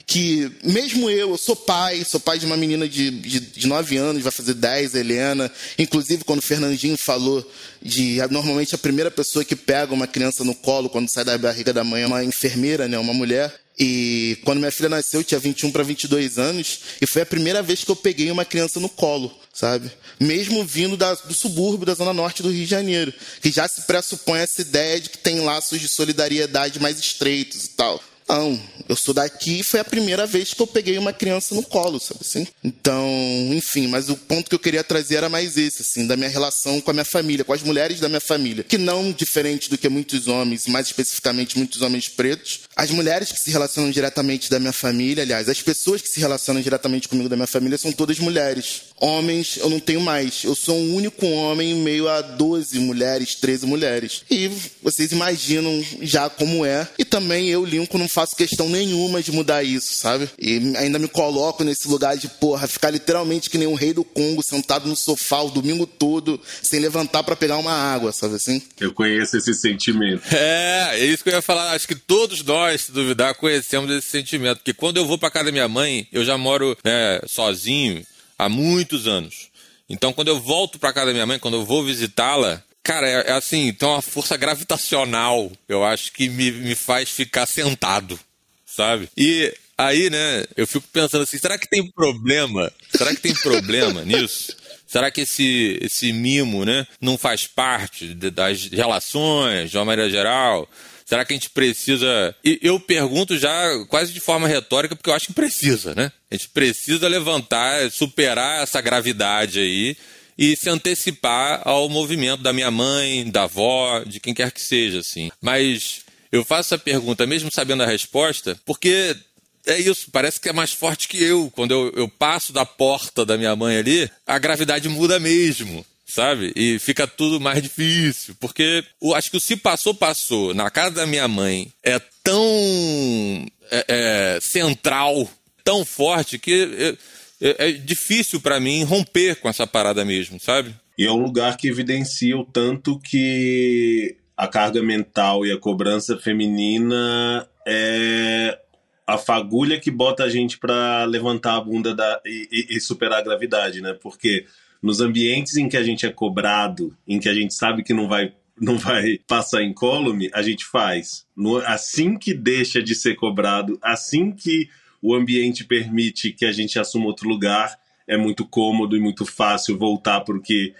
que mesmo eu, eu sou pai, sou pai de uma menina de, de, de 9 anos, vai fazer 10, Helena. Inclusive, quando o Fernandinho falou de. Normalmente, a primeira pessoa que pega uma criança no colo quando sai da barriga da mãe é uma enfermeira, né, uma mulher. E quando minha filha nasceu, eu tinha 21 para 22 anos, e foi a primeira vez que eu peguei uma criança no colo, sabe? Mesmo vindo da, do subúrbio da zona norte do Rio de Janeiro, que já se pressupõe essa ideia de que tem laços de solidariedade mais estreitos e tal. Não, eu sou daqui e foi a primeira vez que eu peguei uma criança no colo, sabe assim? Então, enfim, mas o ponto que eu queria trazer era mais esse, assim, da minha relação com a minha família, com as mulheres da minha família, que não diferente do que muitos homens, mais especificamente muitos homens pretos, as mulheres que se relacionam diretamente da minha família, aliás, as pessoas que se relacionam diretamente comigo da minha família são todas mulheres. Homens eu não tenho mais. Eu sou um único homem em meio a 12 mulheres, 13 mulheres. E vocês imaginam já como é. E também eu, Lincoln, não faço questão nenhuma de mudar isso, sabe? E ainda me coloco nesse lugar de, porra, ficar literalmente que nem um rei do Congo, sentado no sofá o domingo todo, sem levantar para pegar uma água, sabe assim? Eu conheço esse sentimento. É, é isso que eu ia falar. Acho que todos nós, se duvidar, conhecemos esse sentimento. Porque quando eu vou para casa da minha mãe, eu já moro né, sozinho há muitos anos. Então, quando eu volto para casa da minha mãe, quando eu vou visitá-la, cara, é, é, assim, tem uma força gravitacional, eu acho que me, me faz ficar sentado, sabe? E aí, né, eu fico pensando assim, será que tem problema? Será que tem problema nisso? Será que esse, esse mimo, né, não faz parte das relações, de uma maneira geral? Será que a gente precisa. E eu pergunto já quase de forma retórica, porque eu acho que precisa, né? A gente precisa levantar, superar essa gravidade aí e se antecipar ao movimento da minha mãe, da avó, de quem quer que seja, assim. Mas eu faço essa pergunta, mesmo sabendo a resposta, porque é isso, parece que é mais forte que eu. Quando eu, eu passo da porta da minha mãe ali, a gravidade muda mesmo sabe? E fica tudo mais difícil. Porque eu acho que o se passou, passou. Na casa da minha mãe é tão é, é, central, tão forte, que é, é difícil para mim romper com essa parada mesmo, sabe? E é um lugar que evidencia o tanto que a carga mental e a cobrança feminina é a fagulha que bota a gente para levantar a bunda da, e, e, superar a gravidade, né? Porque nos ambientes em que a gente é cobrado, em que a gente sabe que não vai não vai passar incólume, a gente faz. No, assim que deixa de ser cobrado, assim que o ambiente permite que a gente assuma outro lugar, é muito cômodo e muito fácil voltar para o que,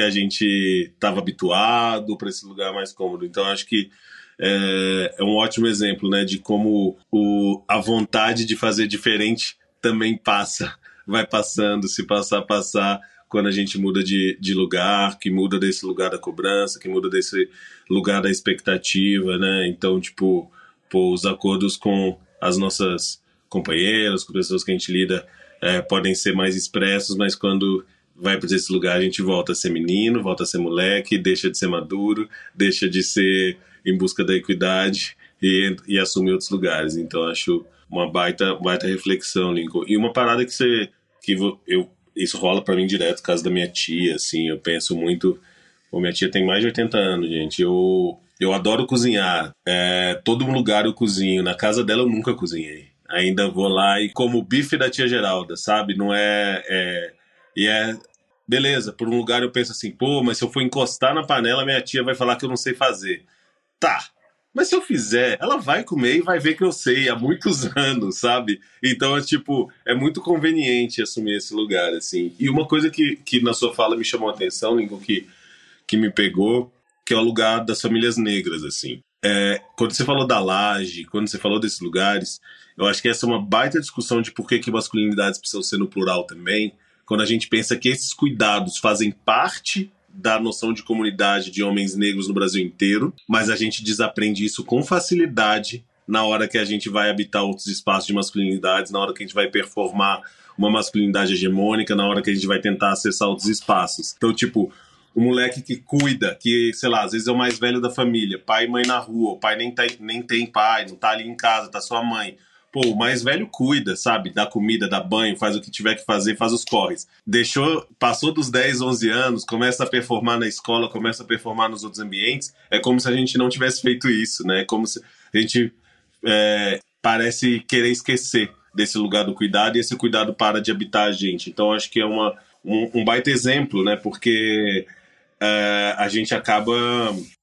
a gente estava habituado, para esse lugar mais cômodo. Então, acho que é, é, um ótimo exemplo né, de como o, a vontade de fazer diferente também passa, vai passando, se passar, passar quando a gente muda de, de lugar, que muda desse lugar da cobrança, que muda desse lugar da expectativa, né? Então, tipo, pô, os acordos com as nossas companheiras, com pessoas que a gente lida, é, podem ser mais expressos, mas quando vai para esse lugar a gente volta a ser menino, volta a ser moleque, deixa de ser maduro, deixa de ser em busca da equidade e, e assume outros lugares. Então, acho uma baita, baita reflexão, Lincoln. E uma parada que você que eu isso rola para mim direto, caso da minha tia, assim, eu penso muito. Pô, minha tia tem mais de 80 anos, gente. Eu, eu adoro cozinhar. É, todo lugar eu cozinho. Na casa dela eu nunca cozinhei. Ainda vou lá e como o bife da tia Geralda, sabe? Não é, é. E é. Beleza, por um lugar eu penso assim, pô, mas se eu for encostar na panela, minha tia vai falar que eu não sei fazer. Tá, mas se eu fizer, ela vai comer e vai ver que eu sei há muitos anos, sabe? Então, é tipo, é muito conveniente assumir esse lugar, assim. E uma coisa que, que na sua fala me chamou a atenção, Lincoln, que, que me pegou, que é o lugar das famílias negras, assim. É, quando você falou da laje, quando você falou desses lugares, eu acho que essa é uma baita discussão de por que, que masculinidades precisam ser no plural também, quando a gente pensa que esses cuidados fazem parte da noção de comunidade de homens negros no Brasil inteiro, mas a gente desaprende isso com facilidade na hora que a gente vai habitar outros espaços de masculinidades, na hora que a gente vai performar uma masculinidade hegemônica, na hora que a gente vai tentar acessar outros espaços. Então, tipo, o moleque que cuida, que, sei lá, às vezes é o mais velho da família, pai e mãe na rua, o pai nem, tá, nem tem pai, não tá ali em casa, tá sua mãe. Pô, o mais velho cuida, sabe? Dá comida, dá banho, faz o que tiver que fazer, faz os corres. Deixou, passou dos 10, 11 anos, começa a performar na escola, começa a performar nos outros ambientes. É como se a gente não tivesse feito isso, né? É como se a gente é, parece querer esquecer desse lugar do cuidado e esse cuidado para de habitar a gente. Então, acho que é uma, um, um baita exemplo, né? Porque é, a gente acaba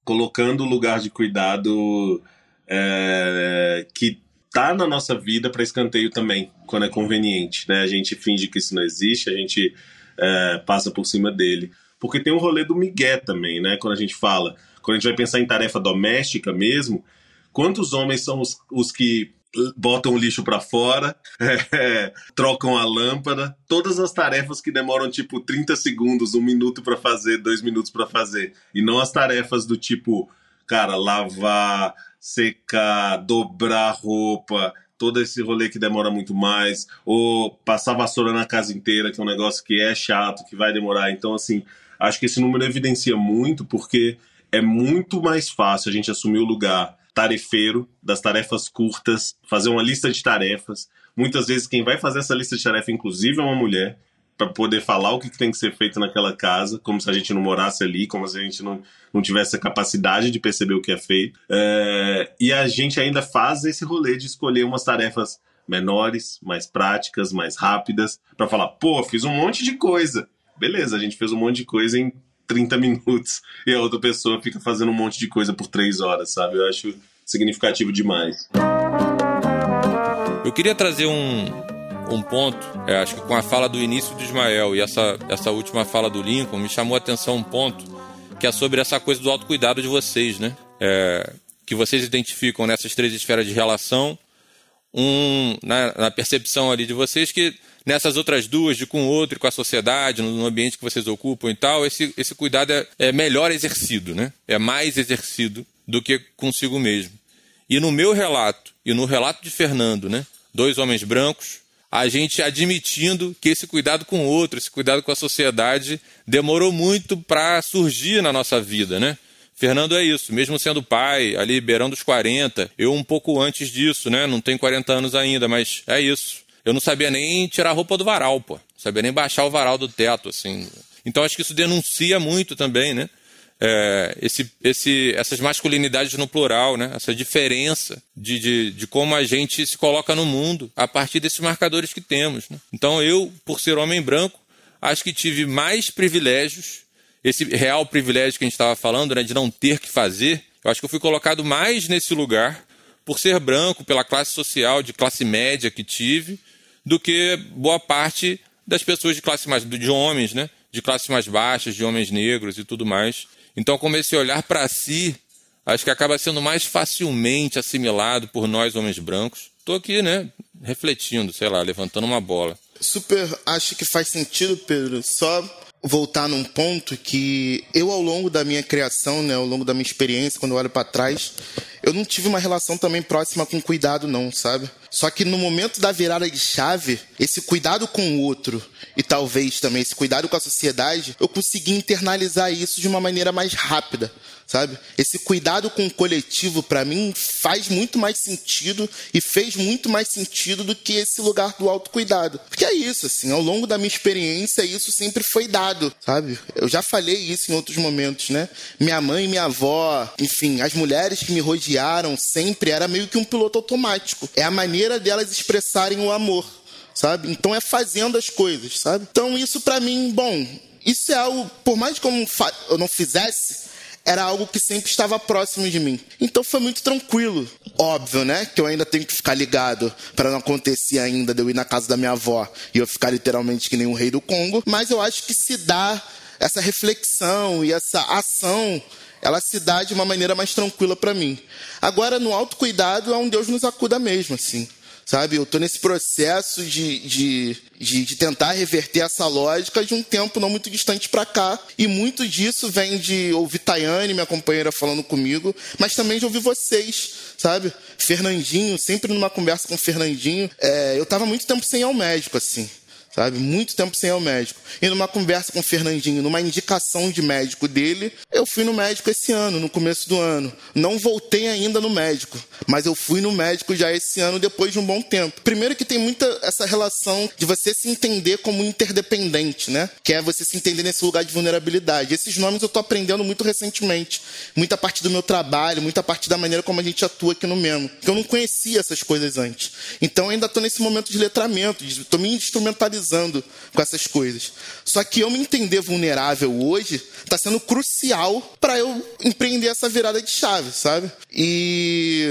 colocando o lugar de cuidado é, que tá na nossa vida para escanteio também, quando é conveniente, né? A gente finge que isso não existe, a gente é, passa por cima dele. Porque tem um rolê do migué também, né? Quando a gente fala, quando a gente vai pensar em tarefa doméstica mesmo, quantos homens são os, os que botam o lixo para fora, é, trocam a lâmpada, todas as tarefas que demoram tipo 30 segundos, um minuto para fazer, dois minutos para fazer, e não as tarefas do tipo, cara, lavar, secar, dobrar roupa, todo esse rolê que demora muito mais, ou passar vassoura na casa inteira, que é um negócio que é chato, que vai demorar. Então, assim, acho que esse número evidencia muito, porque é muito mais fácil a gente assumir o lugar tarefeiro, das tarefas curtas, fazer uma lista de tarefas. Muitas vezes quem vai fazer essa lista de tarefas, inclusive, é uma mulher para poder falar o que tem que ser feito naquela casa, como se a gente não morasse ali, como se a gente não, não tivesse a capacidade de perceber o que é feito. É, e a gente ainda faz esse rolê de escolher umas tarefas menores, mais práticas, mais rápidas, para falar, pô, fiz um monte de coisa. Beleza, a gente fez um monte de coisa em 30 minutos e a outra pessoa fica fazendo um monte de coisa por 3 horas, sabe? Eu acho significativo demais. Eu queria trazer um, um ponto, é, acho que com a fala do início do Ismael e essa, essa última fala do Lincoln, me chamou a atenção um ponto que é sobre essa coisa do autocuidado de vocês, né? É, que vocês identificam nessas três esferas de relação, um, na, na, percepção ali de vocês que nessas outras duas, de com o outro e com a sociedade, no, ambiente que vocês ocupam e tal, esse, esse cuidado é, é melhor exercido, né? É mais exercido do que consigo mesmo. E no meu relato, e no relato de Fernando, né? Dois homens brancos, a gente admitindo que esse cuidado com o outro, esse cuidado com a sociedade, demorou muito para surgir na nossa vida, né? Fernando é isso, mesmo sendo pai, ali beirando os 40, eu um pouco antes disso, né? Não tenho 40 anos ainda, mas é isso. Eu não sabia nem tirar a roupa do varal, pô. Não sabia nem baixar o varal do teto, assim. Então acho que isso denuncia muito também, né? é, esse, esse, essas masculinidades no plural, né? essa diferença de, de, de, como a gente se coloca no mundo a partir desses marcadores que temos. Né? Então, eu, por ser homem branco, acho que tive mais privilégios, esse real privilégio que a gente estava falando, né, de não ter que fazer, eu acho que eu fui colocado mais nesse lugar por ser branco, pela classe social, de classe média que tive, do que boa parte das pessoas de classe mais de homens, né? De classes mais baixas, de homens negros e tudo mais. Então, como esse olhar para si, acho que acaba sendo mais facilmente assimilado por nós, homens brancos. Estou aqui, né, refletindo, sei lá, levantando uma bola. Super, acho que faz sentido, Pedro. Só voltar num ponto que eu, ao longo da minha criação, né, ao longo da minha experiência, quando eu olho para trás, eu não tive uma relação também próxima com cuidado, não, sabe? Só que no momento da virada de chave, esse cuidado com o outro e talvez também esse cuidado com a sociedade, eu consegui internalizar isso de uma maneira mais rápida, sabe? Esse cuidado com o coletivo, para mim, faz muito mais sentido e fez muito mais sentido do que esse lugar do autocuidado. Porque é isso, assim, ao longo da minha experiência, isso sempre foi dado, sabe? Eu já falei isso em outros momentos, né? Minha mãe, minha avó, enfim, as mulheres que me rodearam sempre era meio que um piloto automático. É a maneira delas expressarem o amor, sabe? Então é fazendo as coisas, sabe? Então isso para mim, bom, isso é algo, por mais que eu não fizesse, era algo que sempre estava próximo de mim. Então foi muito tranquilo. Óbvio, né? Que eu ainda tenho que ficar ligado para não acontecer ainda de eu ir na casa da minha avó e eu ficar literalmente que nem um rei do Congo. Mas eu acho que se dá essa reflexão e essa ação ela se dá de uma maneira mais tranquila para mim. Agora, no autocuidado, é um Deus nos acuda mesmo, assim sabe? Eu estou nesse processo de, de, de, de, tentar reverter essa lógica de um tempo não muito distante para cá. E muito disso vem de ouvir Tayane, minha companheira, falando comigo, mas também de ouvir vocês, sabe? Fernandinho, sempre numa conversa com o Fernandinho. É, eu estava muito tempo sem ir ao médico, assim sabe? Muito tempo sem ir ao médico. E numa conversa com o Fernandinho, numa indicação de médico dele, eu fui no médico esse ano, no começo do ano. Não voltei ainda no médico, mas eu fui no médico já esse ano depois de um bom tempo. Primeiro que tem muita essa relação de você se entender como interdependente, né? Que é você se entender nesse lugar de vulnerabilidade. Esses nomes eu tô aprendendo muito recentemente. Muita parte do meu trabalho, muita parte da maneira como a gente atua aqui no. Que eu não conhecia essas coisas antes. Então ainda tô nesse momento de letramento, de, tô me instrumentalizando com essas coisas. Só que eu me entender vulnerável hoje está sendo crucial para eu empreender essa virada de chave, sabe? E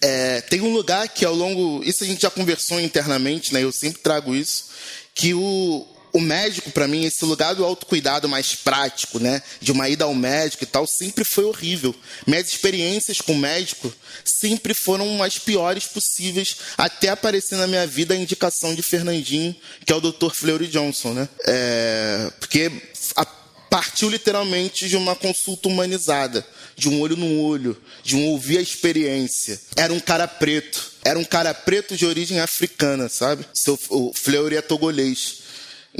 é, tem um lugar que ao longo. Isso a gente já conversou internamente, né? Eu sempre trago isso. Que o, o médico, para mim, esse lugar do autocuidado mais prático, né? De uma ida ao médico e tal, sempre foi horrível. Minhas experiências com o médico sempre foram as piores possíveis, até aparecer na minha vida a indicação de Fernandinho, que é o Dr. Fleury Johnson, né? É, porque a, partiu literalmente de uma consulta humanizada, de um olho no olho, de um ouvir a experiência. Era um cara preto era um cara preto de origem africana, sabe? Seu, o Fleury é togolês.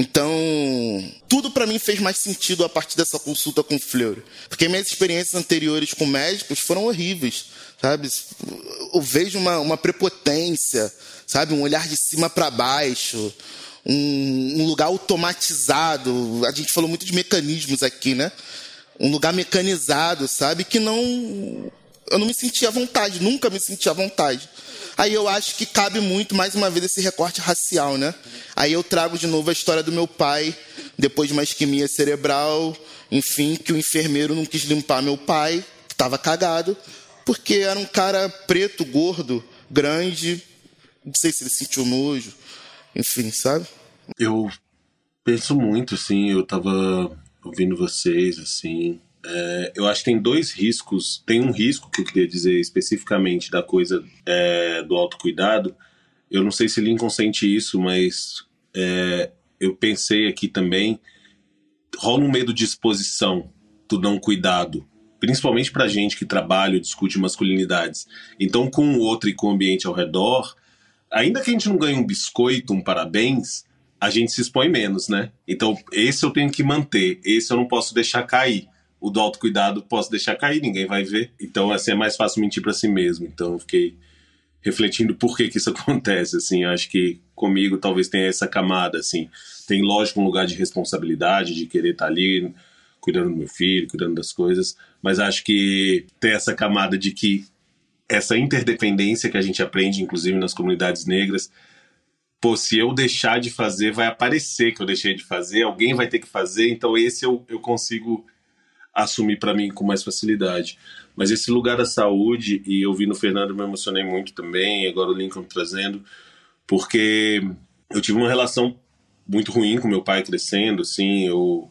Então, tudo para mim fez mais sentido a partir dessa consulta com o Fleury. Porque minhas experiências anteriores com médicos foram horríveis, sabe? Eu vejo uma, uma prepotência, sabe? Um olhar de cima para baixo, um, um lugar automatizado. A gente falou muito de mecanismos aqui, né? Um lugar mecanizado, sabe? Que não. Eu não me sentia à vontade, nunca me sentia à vontade. Aí eu acho que cabe muito, mais uma vez, esse recorte racial, né? Aí eu trago de novo a história do meu pai, depois de uma isquemia cerebral, enfim, que o enfermeiro não quis limpar meu pai, que estava cagado, porque era um cara preto, gordo, grande, não sei se ele sentiu nojo, enfim, sabe? Eu penso muito, assim, eu tava ouvindo vocês, assim, é, eu acho que tem dois riscos. Tem um risco que eu queria dizer especificamente da coisa é, do autocuidado. Eu não sei se Lincoln sente isso, mas é, eu pensei aqui também. Rola um medo de exposição do não cuidado, principalmente para gente que trabalha ou discute masculinidades. Então, com o outro e com o ambiente ao redor, ainda que a gente não ganhe um biscoito, um parabéns, a gente se expõe menos, né? Então, esse eu tenho que manter, esse eu não posso deixar cair o do autocuidado posso deixar cair, ninguém vai ver. Então, assim, é mais fácil mentir para si mesmo. Então, eu fiquei refletindo por que que isso acontece, assim. Acho que comigo talvez tenha essa camada, assim. Tem, lógico, um lugar de responsabilidade, de querer estar tá ali cuidando do meu filho, cuidando das coisas, mas acho que tem essa camada de que essa interdependência que a gente aprende, inclusive nas comunidades negras, pô, se eu deixar de fazer, vai aparecer que eu deixei de fazer, alguém vai ter que fazer, então esse eu, eu consigo assumir para mim com mais facilidade. Mas esse lugar da saúde, e eu vi no Fernando, me emocionei muito também, agora o Lincoln trazendo, porque eu tive uma relação muito ruim com meu pai crescendo, assim, eu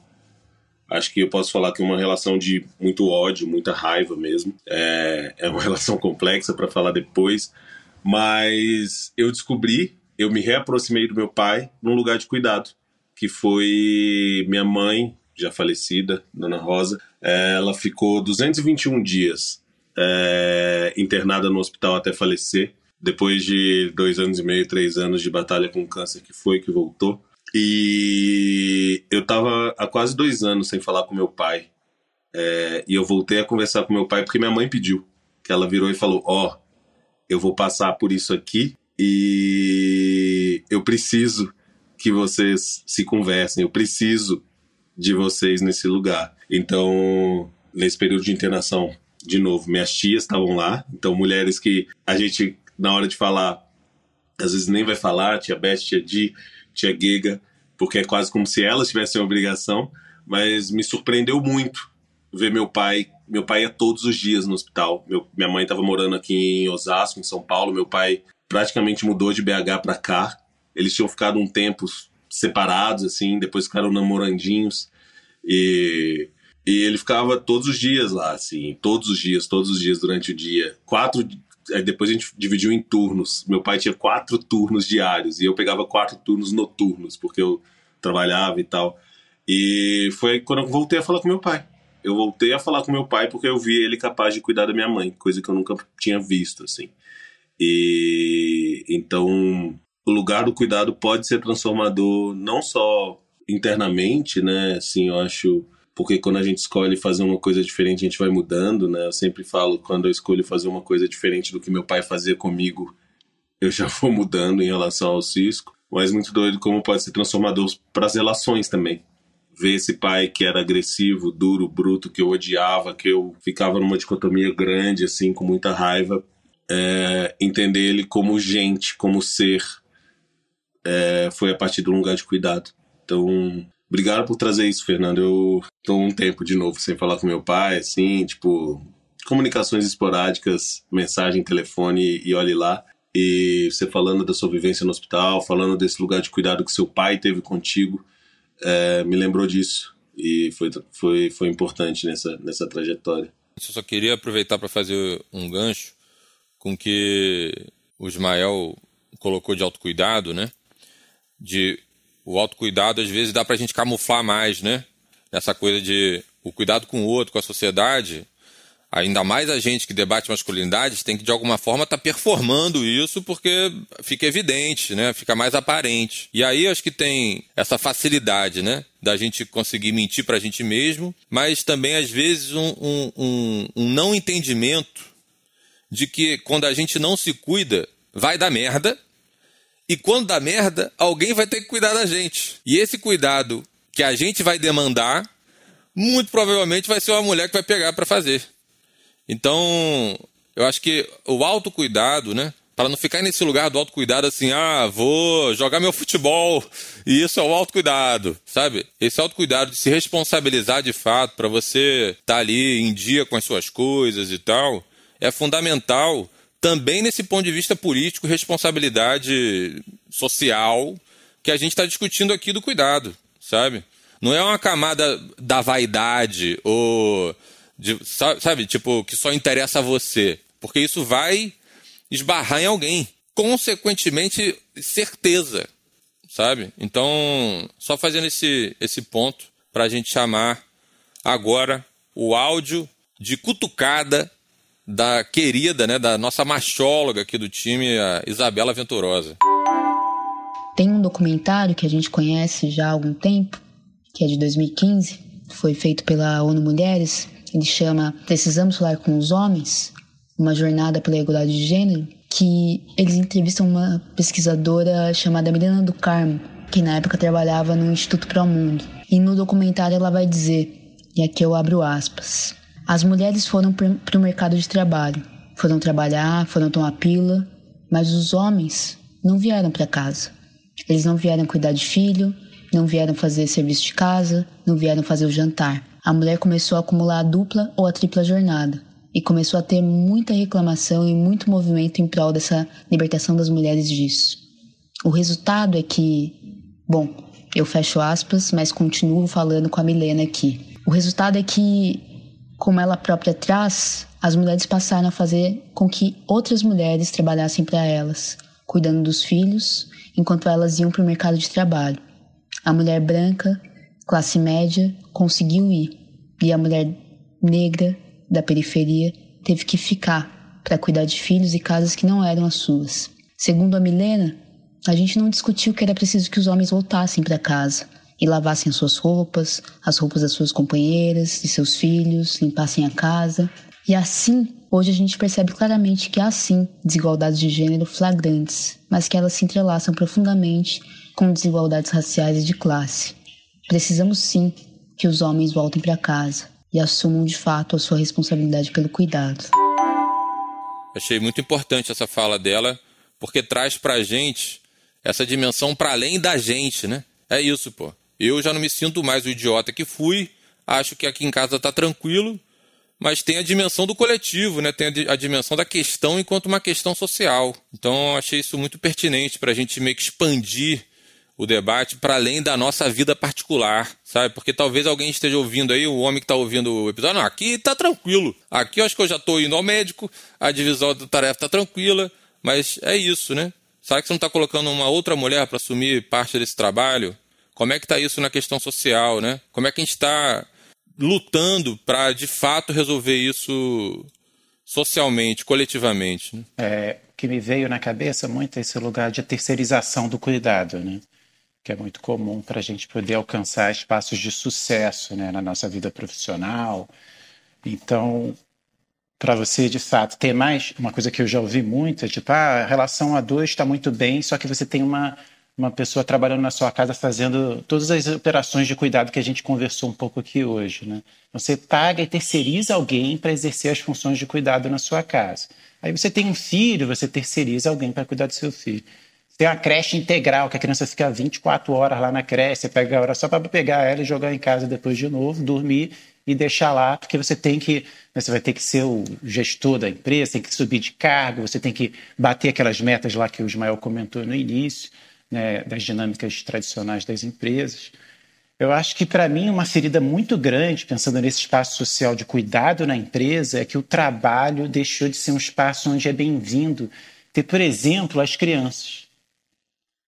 acho que eu posso falar que é uma relação de muito ódio, muita raiva mesmo. É, é uma relação complexa para falar depois, mas eu descobri, eu me reaproximei do meu pai num lugar de cuidado, que foi minha mãe já falecida, Dona Rosa, ela ficou 221 dias é, internada no hospital até falecer, depois de dois anos e meio, três anos de batalha com câncer que foi, que voltou. E eu estava há quase dois anos sem falar com meu pai. É, e eu voltei a conversar com meu pai porque minha mãe pediu. Que ela virou e falou: Ó, oh, eu vou passar por isso aqui e eu preciso que vocês se conversem. Eu preciso de vocês nesse lugar. Então, nesse período de internação, de novo, minhas tias estavam lá, então mulheres que a gente, na hora de falar, às vezes nem vai falar, tia Beth, tia Di, tia Giga, porque é quase como se elas tivessem a obrigação, mas me surpreendeu muito ver meu pai. Meu pai ia todos os dias no hospital. Meu, minha mãe estava morando aqui em Osasco, em São Paulo. Meu pai praticamente mudou de BH para cá. Eles tinham ficado um tempo separados, assim, depois ficaram namorandinhos. E, e ele ficava todos os dias lá, assim, todos os dias, todos os dias durante o dia. Quatro. Depois a gente dividiu em turnos. Meu pai tinha quatro turnos diários e eu pegava quatro turnos noturnos, porque eu trabalhava e tal. E foi quando eu voltei a falar com meu pai. Eu voltei a falar com meu pai porque eu vi ele capaz de cuidar da minha mãe, coisa que eu nunca tinha visto, assim. E então o lugar do cuidado pode ser transformador não só internamente, né? Assim, eu acho porque quando a gente escolhe fazer uma coisa diferente, a gente vai mudando, né? Eu sempre falo quando eu escolho fazer uma coisa diferente do que meu pai fazia comigo, eu já vou mudando em relação ao cisco. Mas muito doido como pode ser transformador para as relações também. Ver esse pai que era agressivo, duro, bruto, que eu odiava, que eu ficava numa dicotomia grande, assim, com muita raiva. É, entender ele como gente, como ser, é, foi a partir um lugar de cuidado. Então, obrigado por trazer isso, Fernando. Eu tô um tempo de novo sem falar com meu pai, assim, tipo, comunicações esporádicas, mensagem, telefone e olhe lá. E você falando da sua vivência no hospital, falando desse lugar de cuidado que seu pai teve contigo, é, me lembrou disso. E foi, foi, foi importante nessa, nessa trajetória. Eu só queria aproveitar para fazer um gancho com que o Ismael colocou de autocuidado, né? De o autocuidado às vezes dá para a gente camuflar mais, né? Essa coisa de o cuidado com o outro, com a sociedade, ainda mais a gente que debate masculinidades, tem que de alguma forma estar tá performando isso porque fica evidente, né? Fica mais aparente. E aí acho que tem essa facilidade, né? Da gente conseguir mentir para a gente mesmo, mas também às vezes um, um, um, um não entendimento de que quando a gente não se cuida, vai dar merda. E quando dá merda, alguém vai ter que cuidar da gente. E esse cuidado que a gente vai demandar, muito provavelmente vai ser uma mulher que vai pegar para fazer. Então, eu acho que o autocuidado, né? Para não ficar nesse lugar do autocuidado assim, ah, vou jogar meu futebol, e isso é o autocuidado, sabe? Esse autocuidado de se responsabilizar de fato, para você estar tá ali em dia com as suas coisas e tal, é fundamental também nesse ponto de vista político, responsabilidade social que a gente está discutindo aqui do cuidado, sabe? Não é uma camada da vaidade ou de, sabe, tipo, que só interessa a você. Porque isso vai esbarrar em alguém. Consequentemente, certeza, sabe? Então, só fazendo esse, esse ponto para a gente chamar agora o áudio de cutucada da querida, né, da nossa machóloga aqui do time, a Isabela Venturosa. Tem um documentário que a gente conhece já há algum tempo, que é de 2015, foi feito pela ONU Mulheres, ele chama Precisamos Falar com os Homens, uma jornada pela igualdade de gênero, que eles entrevistam uma pesquisadora chamada Milena do Carmo, que na época trabalhava no Instituto Pro Mundo. E no documentário ela vai dizer, e aqui eu abro aspas, as mulheres foram para o mercado de trabalho, foram trabalhar, foram tomar pila, mas os homens não vieram para casa. Eles não vieram cuidar de filho, não vieram fazer serviço de casa, não vieram fazer o jantar a mulher começou a acumular a dupla ou a tripla jornada e começou a ter muita reclamação e muito movimento em prol dessa libertação das mulheres disso. O resultado é que, bom, eu fecho aspas, mas continuo falando com a Milena aqui. O resultado é que, como ela própria traz, as mulheres passaram a fazer com que outras mulheres trabalhassem para elas, cuidando dos filhos, enquanto elas iam para o mercado de trabalho. A mulher branca, classe média, conseguiu ir, e a mulher negra da periferia teve que ficar para cuidar de filhos e casas que não eram as suas. Segundo a Milena, a gente não discutiu que era preciso que os homens voltassem para casa e lavassem as suas roupas, as roupas das suas companheiras, de seus filhos, limpassem a casa. E assim, hoje a gente percebe claramente que há sim desigualdades de gênero flagrantes, mas que elas se entrelaçam profundamente com desigualdades raciais e de classe. Precisamos sim que os homens voltem para casa e assumam de fato a sua responsabilidade pelo cuidado. Achei muito importante essa fala dela, porque traz pra gente essa dimensão para além da gente, né? É isso, pô. Eu já não me sinto mais o idiota que fui, acho que aqui em casa tá tranquilo, mas tem a dimensão do coletivo, né? Tem a dimensão da questão enquanto uma questão social. Então, achei isso muito pertinente para a gente meio que expandir o debate para além da nossa vida particular, sabe? Porque talvez alguém esteja ouvindo aí, o homem que está ouvindo o episódio, não, aqui está tranquilo. Aqui eu acho que eu já estou indo ao médico, a divisão da tarefa está tranquila, mas é isso, né? Será que você não está colocando uma outra mulher para assumir parte desse trabalho? Como é que está isso na questão social, né? Como é que a gente está lutando para de fato resolver isso socialmente, coletivamente? Né? É, que me veio na cabeça muito esse lugar de terceirização do cuidado, né? que é muito comum para a gente poder alcançar espaços de sucesso né, na nossa vida profissional. Então, para você de fato ter mais, uma coisa que eu já ouvi muito é tipo, ah, a relação a dois está muito bem, só que você tem uma, uma pessoa trabalhando na sua casa fazendo todas as operações de cuidado que a gente conversou um pouco aqui hoje. Né? Você paga e terceiriza alguém para exercer as funções de cuidado na sua casa. Aí você tem um filho, você terceiriza alguém para cuidar do seu filho. Tem uma creche integral, que a criança fica 24 horas lá na creche, você pega a hora só para pegar ela e jogar em casa depois de novo, dormir e deixar lá, porque você tem que, né, você vai ter que ser o gestor da empresa, tem que subir de cargo, você tem que bater aquelas metas lá que o Ismael comentou no início, né, das dinâmicas tradicionais das empresas. Eu acho que, para mim, uma ferida muito grande, pensando nesse espaço social de cuidado na empresa, é que o trabalho deixou de ser um espaço onde é bem-vindo ter, por exemplo, as crianças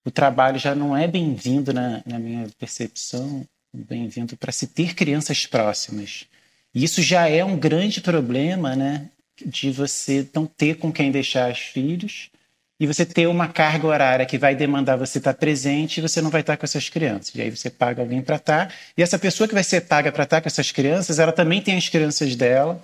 o trabalho já não é bem-vindo na, na minha percepção, bem-vindo para se ter crianças próximas. E isso já é um grande problema, né? De você não ter com quem deixar os filhos e você ter uma carga horária que vai demandar você estar presente e você não vai estar com essas crianças. E aí você paga alguém para estar. E essa pessoa que vai ser paga para estar com essas crianças, ela também tem as crianças dela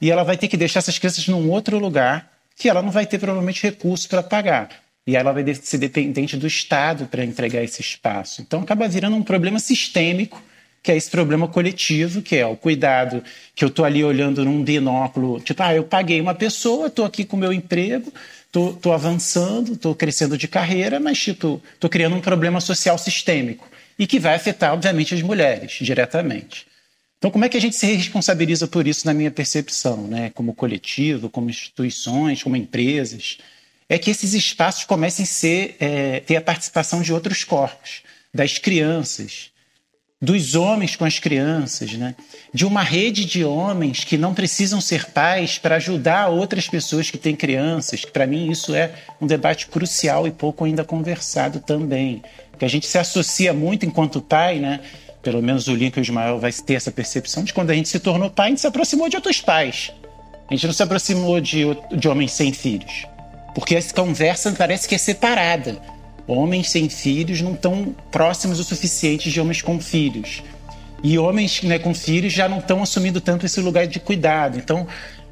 e ela vai ter que deixar essas crianças num outro lugar que ela não vai ter provavelmente recurso para pagar. E ela vai ser dependente do Estado para entregar esse espaço. Então acaba virando um problema sistêmico, que é esse problema coletivo, que é o cuidado que eu estou ali olhando num binóculo, tipo, ah, eu paguei uma pessoa, estou aqui com o meu emprego, estou avançando, estou crescendo de carreira, mas tipo, estou criando um problema social sistêmico e que vai afetar, obviamente, as mulheres diretamente. Então, como é que a gente se responsabiliza por isso na minha percepção, né? como coletivo, como instituições, como empresas? É que esses espaços comecem a ser, é, ter a participação de outros corpos, das crianças, dos homens com as crianças, né? de uma rede de homens que não precisam ser pais para ajudar outras pessoas que têm crianças. Para mim, isso é um debate crucial e pouco ainda conversado também. Porque a gente se associa muito enquanto pai, né? pelo menos o Lincoln Ismael vai ter essa percepção de quando a gente se tornou pai, a gente se aproximou de outros pais. A gente não se aproximou de, de homens sem filhos. Porque essa conversa parece que é separada. Homens sem filhos não estão próximos o suficiente de homens com filhos. E homens né, com filhos já não estão assumindo tanto esse lugar de cuidado. Então,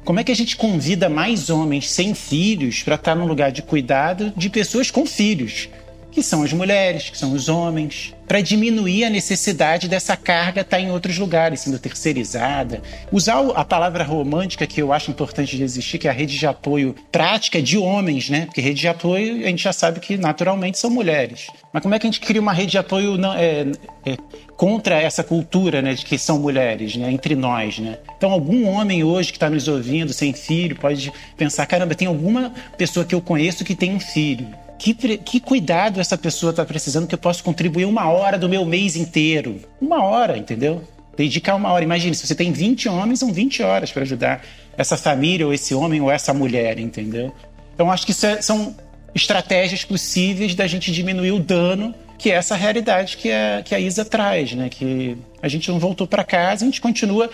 como é que a gente convida mais homens sem filhos para estar no lugar de cuidado de pessoas com filhos? Que são as mulheres, que são os homens, para diminuir a necessidade dessa carga estar tá em outros lugares, sendo terceirizada. Usar a palavra romântica que eu acho importante de existir, que é a rede de apoio prática de homens, né? Porque rede de apoio a gente já sabe que naturalmente são mulheres. Mas como é que a gente cria uma rede de apoio não, é, é, contra essa cultura né, de que são mulheres, né, entre nós? Né? Então, algum homem hoje que está nos ouvindo, sem filho, pode pensar: caramba, tem alguma pessoa que eu conheço que tem um filho que, que cuidado essa pessoa está precisando que eu posso contribuir uma hora do meu mês inteiro? Uma hora, entendeu? Dedicar uma hora. Imagine, se você tem 20 homens, são 20 horas para ajudar essa família, ou esse homem, ou essa mulher, entendeu? Então, acho que é, são estratégias possíveis da gente diminuir o dano que é essa realidade que a, que a Isa traz, né? Que a gente não voltou para casa, a gente continua.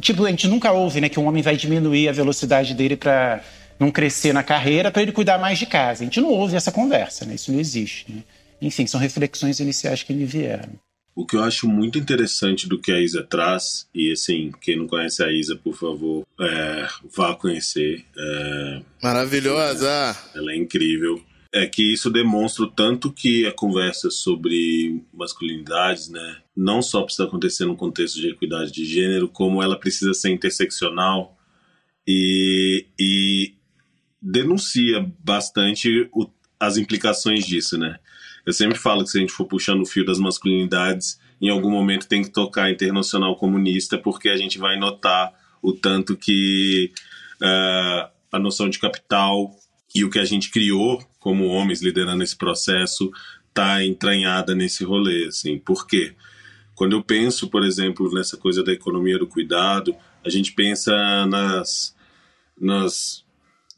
Tipo, a gente nunca ouve né, que um homem vai diminuir a velocidade dele para não crescer na carreira para ele cuidar mais de casa. A gente não ouve essa conversa, né? Isso não existe. Né? Enfim, são reflexões iniciais que me vieram. O que eu acho muito interessante do que a Isa traz, e assim, quem não conhece a Isa, por favor, é, vá conhecer. É, Maravilhosa! Ela é incrível. É que isso demonstra o tanto que a conversa sobre masculinidades, né, não só precisa acontecer no contexto de equidade de gênero, como ela precisa ser interseccional e, e denuncia bastante o, as implicações disso, né? Eu sempre falo que se a gente for puxando o fio das masculinidades, em algum momento tem que tocar internacional comunista, porque a gente vai notar o tanto que uh, a noção de capital e o que a gente criou como homens liderando esse processo está entranhada nesse rolê, assim. Por quê? Quando eu penso, por exemplo, nessa coisa da economia do cuidado, a gente pensa nas, nas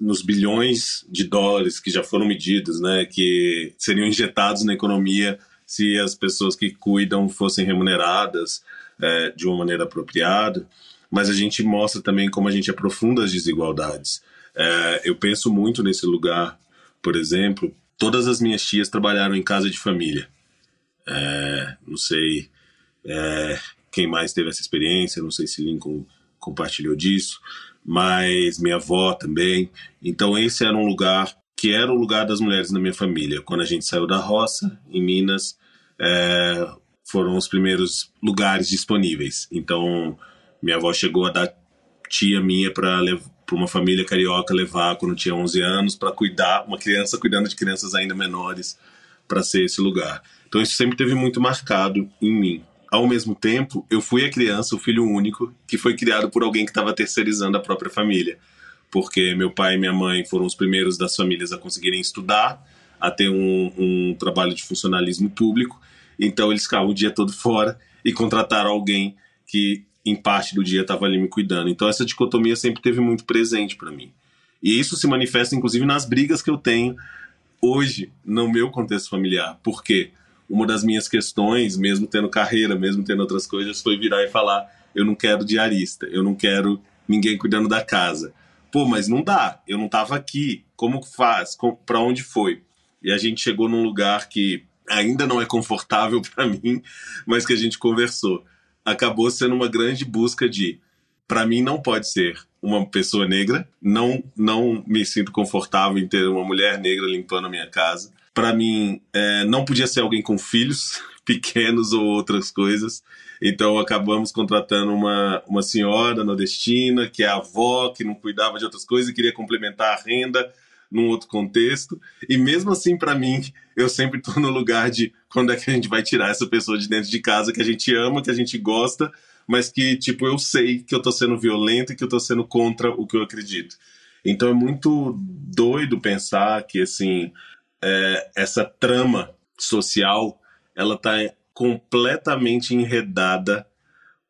nos bilhões de dólares que já foram medidos, né, que seriam injetados na economia se as pessoas que cuidam fossem remuneradas é, de uma maneira apropriada. Mas a gente mostra também como a gente aprofunda as desigualdades. É, eu penso muito nesse lugar, por exemplo, todas as minhas tias trabalharam em casa de família. É, não sei é, quem mais teve essa experiência, não sei se Lincoln compartilhou disso, mas minha avó também. Então esse era um lugar que era o lugar das mulheres na minha família. Quando a gente saiu da roça, em Minas, é, foram os primeiros lugares disponíveis. Então minha avó chegou a dar tia minha para uma família carioca levar quando tinha 11 anos para cuidar, uma criança cuidando de crianças ainda menores, para ser esse lugar. Então isso sempre teve muito marcado em mim ao mesmo tempo, eu fui a criança, o filho único, que foi criado por alguém que estava terceirizando a própria família. Porque meu pai e minha mãe foram os primeiros das famílias a conseguirem estudar, a ter um, um trabalho de funcionalismo público. Então eles ficavam o dia todo fora e contrataram alguém que, em parte do dia, estava ali me cuidando. Então essa dicotomia sempre teve muito presente para mim. E isso se manifesta, inclusive, nas brigas que eu tenho hoje no meu contexto familiar. Por quê? Uma das minhas questões, mesmo tendo carreira, mesmo tendo outras coisas, foi virar e falar: eu não quero diarista, eu não quero ninguém cuidando da casa. Pô, mas não dá, eu não estava aqui, como faz? Para onde foi? E a gente chegou num lugar que ainda não é confortável para mim, mas que a gente conversou. Acabou sendo uma grande busca de, para mim não pode ser uma pessoa negra, não não me sinto confortável em ter uma mulher negra limpando a minha casa. Para mim é, não podia ser alguém com filhos pequenos ou outras coisas. Então acabamos contratando uma, uma senhora nordestina, que é avó, que não cuidava de outras coisas e queria complementar a renda num outro contexto. E mesmo assim, para mim, eu sempre estou no lugar de quando é que a gente vai tirar essa pessoa de dentro de casa que a gente ama, que a gente gosta, mas que, tipo, eu sei que eu estou sendo violento e que eu estou sendo contra o que eu acredito. Então é muito doido pensar que, assim, é, essa trama social, ela está completamente enredada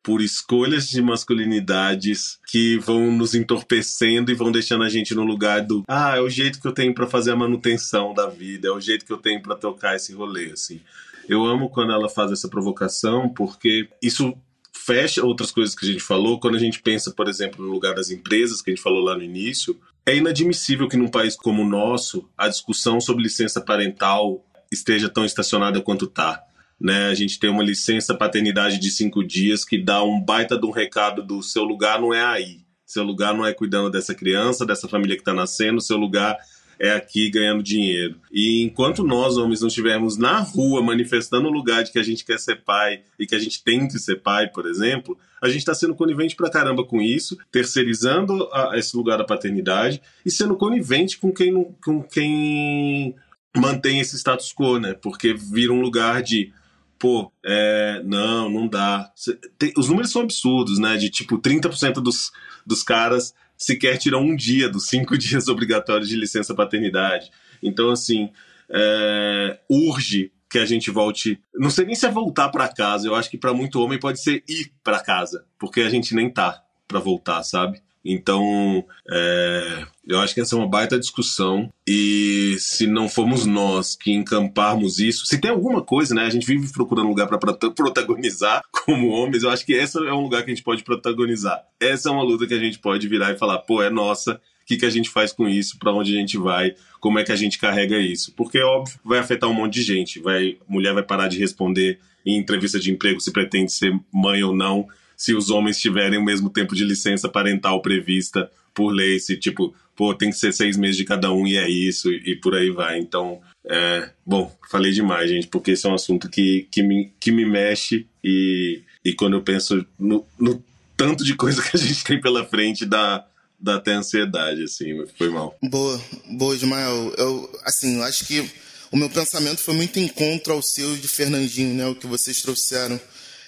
por escolhas de masculinidades que vão nos entorpecendo e vão deixando a gente no lugar do ah, é o jeito que eu tenho para fazer a manutenção da vida, é o jeito que eu tenho para tocar esse rolê assim. Eu amo quando ela faz essa provocação porque isso fecha outras coisas que a gente falou, quando a gente pensa, por exemplo, no lugar das empresas que a gente falou lá no início, é inadmissível que num país como o nosso a discussão sobre licença parental esteja tão estacionada quanto está né? A gente tem uma licença paternidade de cinco dias que dá um baita de um recado do seu lugar não é aí. Seu lugar não é cuidando dessa criança, dessa família que está nascendo, seu lugar é aqui ganhando dinheiro. E enquanto nós, homens, não estivermos na rua manifestando o lugar de que a gente quer ser pai e que a gente tem que ser pai, por exemplo, a gente está sendo conivente pra caramba com isso, terceirizando a, esse lugar da paternidade e sendo conivente com quem, com quem mantém esse status quo, né? Porque vira um lugar de pô, é, não, não dá. Os números são absurdos, né? De tipo, 30% dos, dos caras sequer tiram um dia dos cinco dias obrigatórios de licença paternidade. Então, assim, é, urge que a gente volte. Não sei nem se é voltar para casa. Eu acho que para muito homem pode ser ir para casa, porque a gente nem tá para voltar, sabe? Então, é, eu acho que essa é uma baita discussão. E se não formos nós que encamparmos isso, se tem alguma coisa, né? A gente vive procurando lugar para protagonizar como homens. Eu acho que esse é um lugar que a gente pode protagonizar. Essa é uma luta que a gente pode virar e falar: pô, é nossa. O que, que a gente faz com isso? Para onde a gente vai? Como é que a gente carrega isso? Porque, óbvio, vai afetar um monte de gente. Vai, mulher vai parar de responder em entrevista de emprego se pretende ser mãe ou não se os homens tiverem o mesmo tempo de licença parental prevista por lei, se tipo, pô, tem que ser seis meses de cada um e é isso, e por aí vai. Então, é, bom, falei demais, gente, porque esse é um assunto que, que, me, que me mexe e, e quando eu penso no, no tanto de coisa que a gente tem pela frente, dá, dá até ansiedade, assim, foi mal. Boa, boa, Ismael. Eu, assim, eu acho que o meu pensamento foi muito em contra ao seu de Fernandinho, né, o que vocês trouxeram.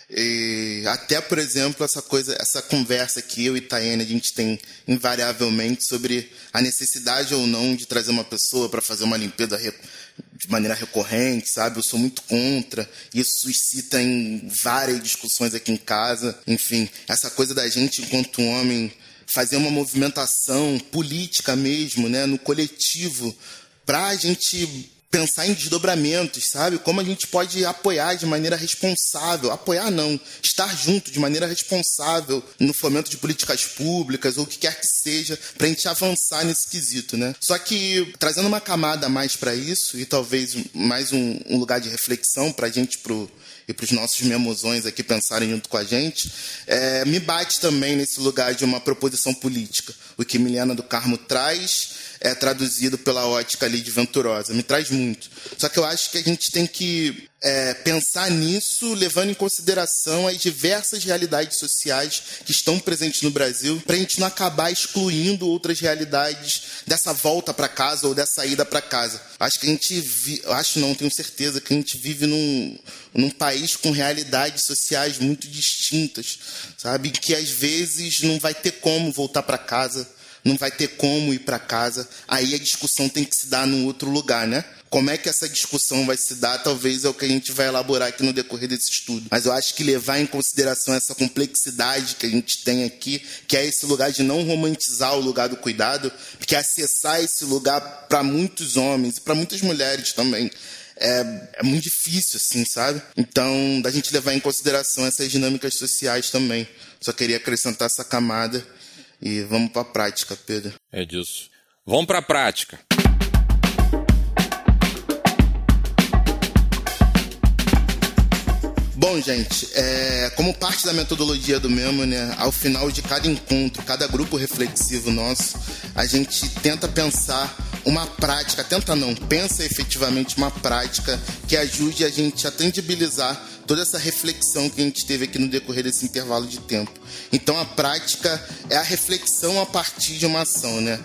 E até, por exemplo, essa coisa, essa conversa que eu e Tayane a gente tem invariavelmente sobre a necessidade ou não de trazer uma pessoa para fazer uma limpeza de maneira recorrente, sabe? Eu sou muito contra. Isso suscita em várias discussões aqui em casa. Enfim, essa coisa da gente, enquanto homem, fazer uma movimentação política mesmo, né, no coletivo, para a gente pensar em desdobramentos, sabe? Como a gente pode apoiar de maneira responsável, apoiar não, estar junto de maneira responsável no fomento de políticas públicas ou o que quer que seja, para a gente avançar nesse quesito, né? Só que trazendo uma camada a mais para isso e talvez mais um, um lugar de reflexão para a gente pro e para os nossos memozões aqui pensarem junto com a gente, é, me bate também nesse lugar de uma proposição política. O que Milena do Carmo traz é traduzido pela ótica ali de Venturosa. Me traz muito. Só que eu acho que a gente tem que é, pensar nisso levando em consideração as diversas realidades sociais que estão presentes no Brasil, para a gente não acabar excluindo outras realidades dessa volta para casa ou dessa ida para casa. Acho que a gente, vi, acho não, tenho certeza que a gente vive num, num país com realidades sociais muito distintas, sabe? Que às vezes não vai ter como voltar para casa não vai ter como ir para casa, aí a discussão tem que se dar num outro lugar, né? Como é que essa discussão vai se dar, talvez é o que a gente vai elaborar aqui no decorrer desse estudo. Mas eu acho que levar em consideração essa complexidade que a gente tem aqui, que é esse lugar de não romantizar o lugar do cuidado, porque acessar esse lugar para muitos homens e para muitas mulheres também é, é muito difícil, assim, sabe? Então, da gente levar em consideração essas dinâmicas sociais também. Só queria acrescentar essa camada e vamos para a prática, Pedro. É disso. Vamos para a prática. Bom, gente, é, como parte da metodologia do mesmo, né, ao final de cada encontro, cada grupo reflexivo nosso, a gente tenta pensar uma prática, tenta não, pensa efetivamente uma prática que ajude a gente a tangibilizar toda essa reflexão que a gente teve aqui no decorrer desse intervalo de tempo. Então a prática é a reflexão a partir de uma ação, né?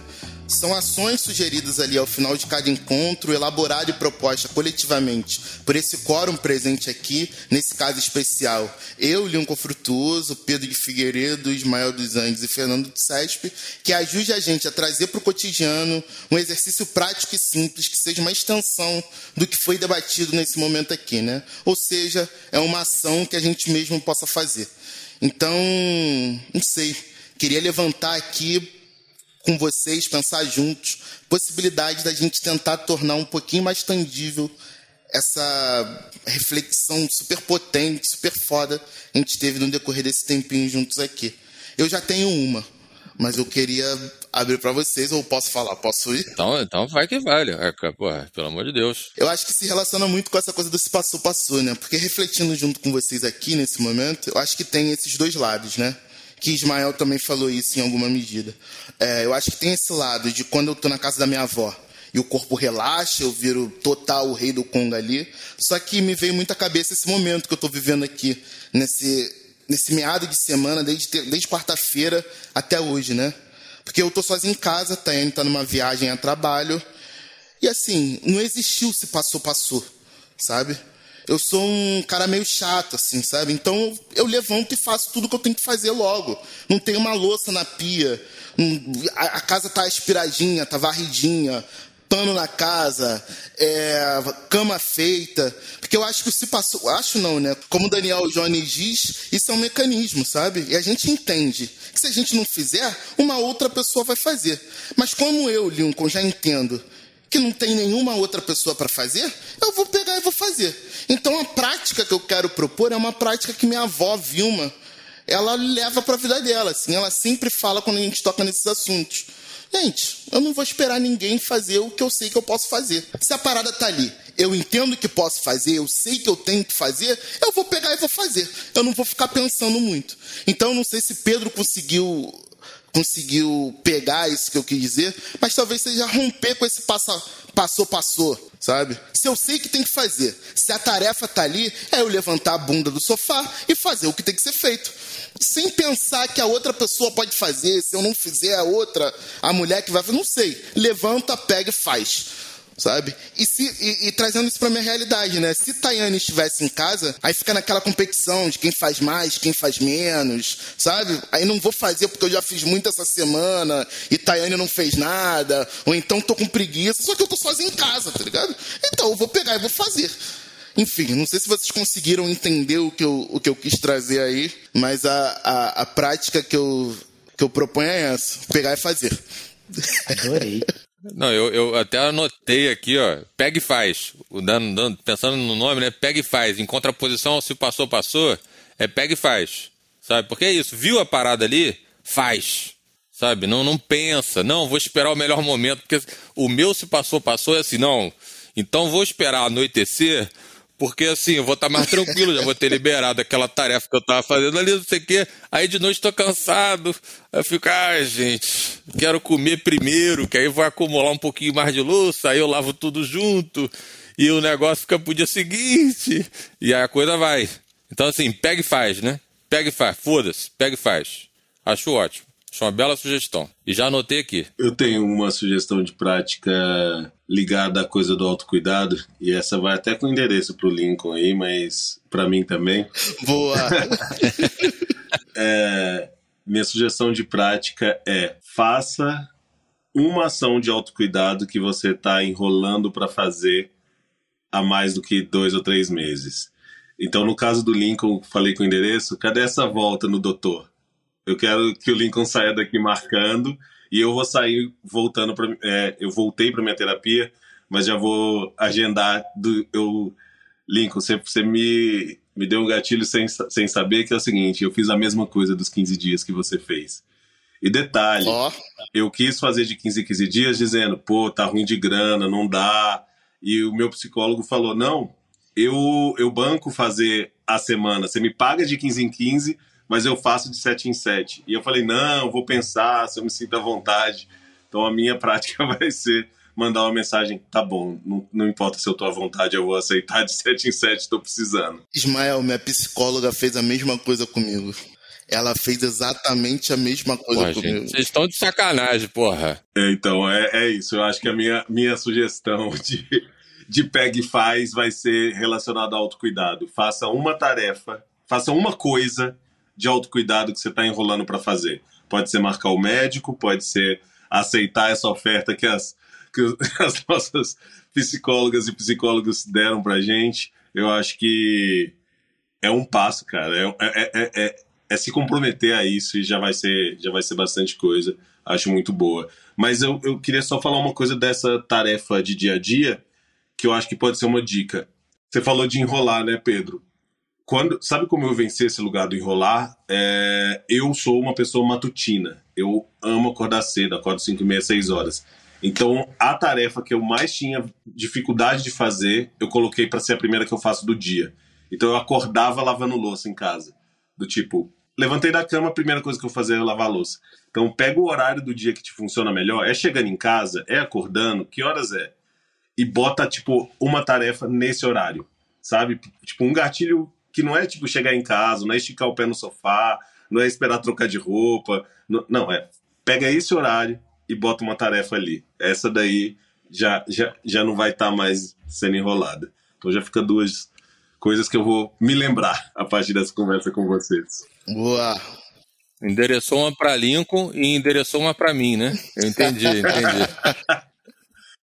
São ações sugeridas ali ao final de cada encontro, elaborada e proposta coletivamente por esse quórum presente aqui, nesse caso especial. Eu, Lincoln Frutuoso, Pedro de Figueiredo, Ismael dos Andes e Fernando de Cesp, que ajude a gente a trazer para o cotidiano um exercício prático e simples que seja uma extensão do que foi debatido nesse momento aqui, né? Ou seja, é uma ação que a gente mesmo possa fazer. Então, não sei, queria levantar aqui com vocês, pensar juntos, possibilidade da gente tentar tornar um pouquinho mais tangível essa reflexão super potente, super foda que a gente teve no decorrer desse tempinho juntos aqui. Eu já tenho uma, mas eu queria abrir para vocês, ou posso falar? Posso ir? Então, então vai que vale. É, porra, pelo amor de Deus. Eu acho que se relaciona muito com essa coisa do se passou, passou, né? Porque refletindo junto com vocês aqui nesse momento, eu acho que tem esses dois lados, né? Que Ismael também falou isso em alguma medida. É, eu acho que tem esse lado de quando eu estou na casa da minha avó e o corpo relaxa, eu viro total o rei do Congo ali. Só que me veio muito à cabeça esse momento que eu estou vivendo aqui, nesse, nesse meado de semana, desde, desde quarta-feira até hoje, né? Porque eu estou sozinho em casa, tá Tayane está numa viagem a trabalho. E assim, não existiu se passou, passou, sabe? Eu sou um cara meio chato, assim, sabe? Então eu levanto e faço tudo que eu tenho que fazer logo. Não tem uma louça na pia, a casa tá aspiradinha, tá varridinha, pano na casa, é, cama feita. Porque eu acho que se passou. Acho não, né? Como o Daniel Jones diz, isso é um mecanismo, sabe? E a gente entende que se a gente não fizer, uma outra pessoa vai fazer. Mas como eu, Lincoln, já entendo que não tem nenhuma outra pessoa para fazer, eu vou pegar e vou fazer. Então a prática que eu quero propor é uma prática que minha avó Vilma, ela leva para a vida dela, assim, ela sempre fala quando a gente toca nesses assuntos. Gente, eu não vou esperar ninguém fazer o que eu sei que eu posso fazer. Se a parada tá ali, eu entendo que posso fazer, eu sei que eu tenho que fazer, eu vou pegar e vou fazer. Eu não vou ficar pensando muito. Então, eu não sei se Pedro conseguiu conseguiu pegar isso que eu quis dizer, mas talvez seja romper com esse passa, passou, passou, sabe? Se eu sei que tem que fazer, se a tarefa tá ali, é eu levantar a bunda do sofá e fazer o que tem que ser feito. Sem pensar que a outra pessoa pode fazer, se eu não fizer a outra, a mulher que vai fazer, não sei. Levanta, pega e faz sabe? E, se, e, e trazendo isso para minha realidade, né? Se Tayane estivesse em casa, aí fica naquela competição de quem faz mais, quem faz menos, sabe? Aí não vou fazer porque eu já fiz muito essa semana e Tayane não fez nada, ou então tô com preguiça, só que eu tô sozinho em casa, tá ligado? Então eu vou pegar e vou fazer. Enfim, não sei se vocês conseguiram entender o que eu, o que eu quis trazer aí, mas a, a, a prática que eu, que eu proponho é essa: pegar e fazer. Adorei. Não, eu, eu até anotei aqui, ó. Pega e faz. Pensando no nome, né? Pega e faz. Em contraposição ao se passou, passou, é pega e faz. Sabe? Porque é isso. Viu a parada ali? Faz. Sabe? Não, não pensa. Não, vou esperar o melhor momento. Porque o meu se passou, passou é assim, não. Então vou esperar anoitecer porque assim, eu vou estar tá mais tranquilo, já vou ter liberado aquela tarefa que eu estava fazendo ali, não sei o quê. Aí de noite estou cansado. Eu fico, ai, ah, gente, quero comer primeiro, que aí vai acumular um pouquinho mais de louça, aí eu lavo tudo junto, e o negócio fica pro dia seguinte, e aí a coisa vai. Então, assim, pega e faz, né? Pega e faz, foda-se, pega e faz. Acho ótimo. Acho uma bela sugestão. E já anotei aqui. Eu tenho uma sugestão de prática ligada à coisa do autocuidado, e essa vai até com endereço pro Lincoln aí, mas para mim também. Boa! é, minha sugestão de prática é faça uma ação de autocuidado que você está enrolando para fazer há mais do que dois ou três meses. Então, no caso do Lincoln, falei com o endereço, cadê essa volta no doutor? Eu quero que o Lincoln saia daqui marcando e eu vou sair voltando para. É, eu voltei para minha terapia mas já vou agendar. Do, eu, Lincoln, você, você me, me deu um gatilho sem, sem saber que é o seguinte: eu fiz a mesma coisa dos 15 dias que você fez. E detalhe, oh. eu quis fazer de 15 em 15 dias dizendo, pô, tá ruim de grana, não dá. E o meu psicólogo falou: não, eu, eu banco fazer a semana. Você me paga de 15 em 15, mas eu faço de 7 em 7. E eu falei: não, vou pensar se eu me sinto à vontade. Então a minha prática vai ser mandar uma mensagem: tá bom, não, não importa se eu tô à vontade, eu vou aceitar de 7 em 7, tô precisando. Ismael, minha psicóloga fez a mesma coisa comigo. Ela fez exatamente a mesma coisa Pô, comigo. Vocês estão de sacanagem, porra. É, então, é, é isso. Eu acho que a minha, minha sugestão de de pega e faz vai ser relacionado ao autocuidado. Faça uma tarefa, faça uma coisa de autocuidado que você está enrolando para fazer. Pode ser marcar o médico, pode ser aceitar essa oferta que as, que as nossas psicólogas e psicólogos deram para gente. Eu acho que é um passo, cara. É, é, é, é, é se comprometer a isso e já vai ser, já vai ser bastante coisa. Acho muito boa. Mas eu, eu queria só falar uma coisa dessa tarefa de dia a dia que eu acho que pode ser uma dica. Você falou de enrolar, né, Pedro? Quando, sabe como eu venci esse lugar do enrolar? É, eu sou uma pessoa matutina. Eu amo acordar cedo, acordo 5 e meia, 6 horas. Então, a tarefa que eu mais tinha dificuldade de fazer, eu coloquei para ser a primeira que eu faço do dia. Então, eu acordava lavando louça em casa. Do tipo, levantei da cama, a primeira coisa que eu fazia era lavar louça. Então, pega o horário do dia que te funciona melhor. É chegando em casa? É acordando? Que horas é? e bota, tipo, uma tarefa nesse horário, sabe? Tipo, um gatilho que não é, tipo, chegar em casa, não é esticar o pé no sofá, não é esperar trocar de roupa. Não, não é. Pega esse horário e bota uma tarefa ali. Essa daí já, já, já não vai estar tá mais sendo enrolada. Então já fica duas coisas que eu vou me lembrar a partir dessa conversa com vocês. Boa! Endereçou uma para Lincoln e endereçou uma para mim, né? Eu entendi, entendi.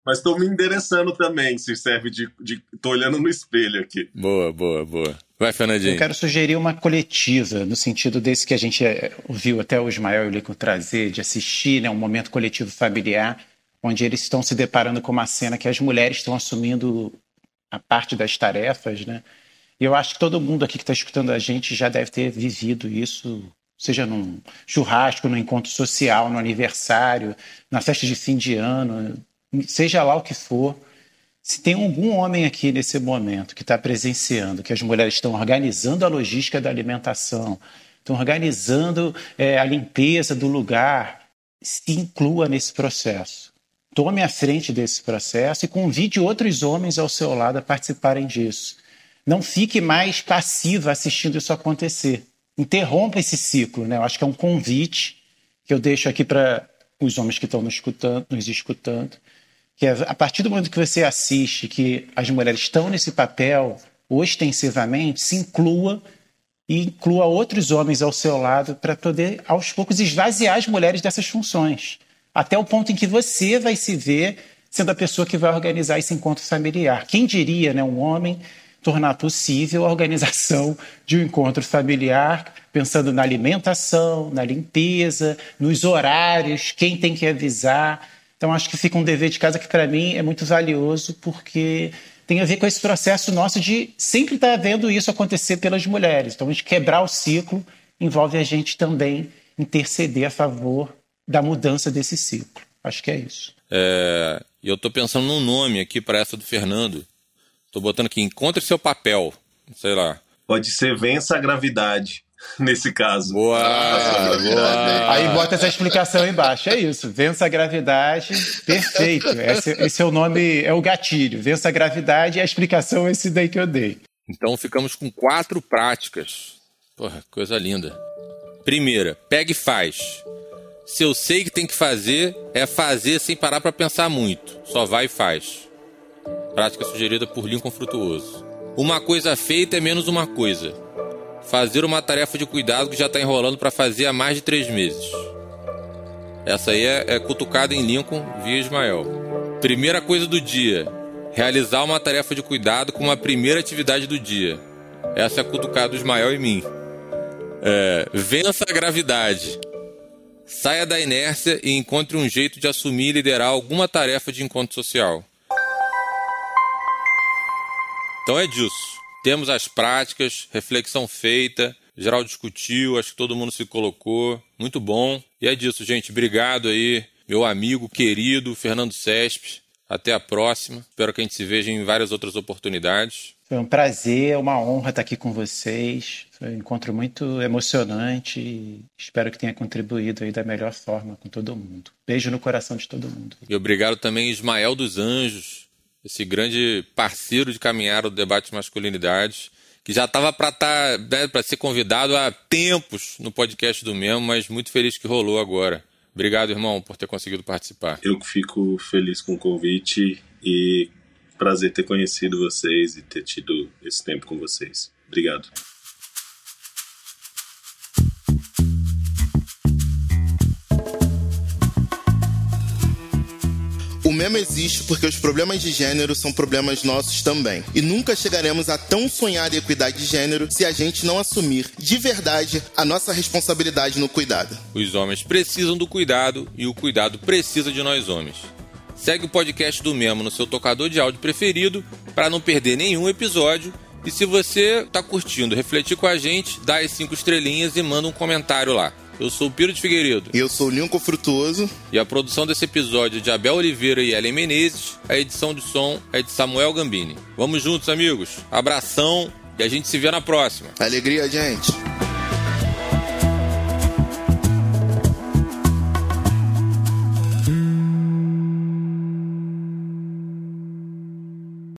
Mas estou me endereçando também, se serve de, de. Tô olhando no espelho aqui. Boa, boa, boa. Vai, Fernandinho. Eu quero sugerir uma coletiva, no sentido desse que a gente eh, ouviu até o Ismael e o Lico trazer, de assistir né, um momento coletivo familiar, onde eles estão se deparando com uma cena que as mulheres estão assumindo a parte das tarefas, né? E eu acho que todo mundo aqui que está escutando a gente já deve ter vivido isso, seja num churrasco, num encontro social, no aniversário, na festa de fim de ano, seja lá o que for, se tem algum homem aqui nesse momento que está presenciando que as mulheres estão organizando a logística da alimentação, estão organizando é, a limpeza do lugar, se inclua nesse processo. Tome a frente desse processo e convide outros homens ao seu lado a participarem disso. Não fique mais passiva assistindo isso acontecer. Interrompa esse ciclo. Né? Eu acho que é um convite que eu deixo aqui para os homens que estão nos escutando, nos escutando que é, a partir do momento que você assiste que as mulheres estão nesse papel ostensivamente, se inclua e inclua outros homens ao seu lado para poder, aos poucos, esvaziar as mulheres dessas funções. Até o ponto em que você vai se ver sendo a pessoa que vai organizar esse encontro familiar. Quem diria, né, um homem tornar possível a organização de um encontro familiar, pensando na alimentação, na limpeza, nos horários, quem tem que avisar, então, acho que fica um dever de casa que, para mim, é muito valioso, porque tem a ver com esse processo nosso de sempre estar tá vendo isso acontecer pelas mulheres. Então, a gente quebrar o ciclo envolve a gente também interceder a favor da mudança desse ciclo. Acho que é isso. É, eu estou pensando num nome aqui para essa do Fernando. Estou botando aqui, encontre seu papel. Sei lá. Pode ser vença a gravidade nesse caso. Boa, boa. Aí bota essa explicação embaixo. É isso. Vença a gravidade. Perfeito. Esse, esse, é o nome, é o gatilho. Vença a gravidade e a explicação é esse daí que eu dei. Então ficamos com quatro práticas. Porra, coisa linda. Primeira, pega e faz. Se eu sei que tem que fazer, é fazer sem parar para pensar muito. Só vai e faz. Prática sugerida por Lincoln Frutuoso. Uma coisa feita é menos uma coisa fazer uma tarefa de cuidado que já está enrolando para fazer há mais de três meses. Essa aí é, é cutucada em Lincoln via Ismael. Primeira coisa do dia: realizar uma tarefa de cuidado como a primeira atividade do dia. Essa é cutucada do Ismael e mim. É, vença a gravidade. Saia da inércia e encontre um jeito de assumir e liderar alguma tarefa de encontro social. Então é disso. Temos as práticas, reflexão feita, geral discutiu, acho que todo mundo se colocou. Muito bom. E é disso, gente. Obrigado aí, meu amigo querido Fernando Cesp. Até a próxima. Espero que a gente se veja em várias outras oportunidades. Foi um prazer, uma honra estar aqui com vocês. Foi um encontro muito emocionante e espero que tenha contribuído aí da melhor forma com todo mundo. Beijo no coração de todo mundo. E obrigado também Ismael dos Anjos, esse grande parceiro de caminhar do debate de masculinidade, que já estava para tá, né, ser convidado há tempos no podcast do mesmo, mas muito feliz que rolou agora. Obrigado, irmão, por ter conseguido participar. Eu fico feliz com o convite e prazer ter conhecido vocês e ter tido esse tempo com vocês. Obrigado. Meme existe porque os problemas de gênero são problemas nossos também. E nunca chegaremos a tão sonhada equidade de gênero se a gente não assumir de verdade a nossa responsabilidade no cuidado. Os homens precisam do cuidado e o cuidado precisa de nós homens. Segue o podcast do Memo no seu tocador de áudio preferido para não perder nenhum episódio. E se você está curtindo refletir com a gente, dá as cinco estrelinhas e manda um comentário lá. Eu sou o Piro de Figueiredo. E eu sou o Lincoln Frutuoso. E a produção desse episódio é de Abel Oliveira e Ellen Menezes. A edição de som é de Samuel Gambini. Vamos juntos, amigos. Abração e a gente se vê na próxima. Alegria, gente.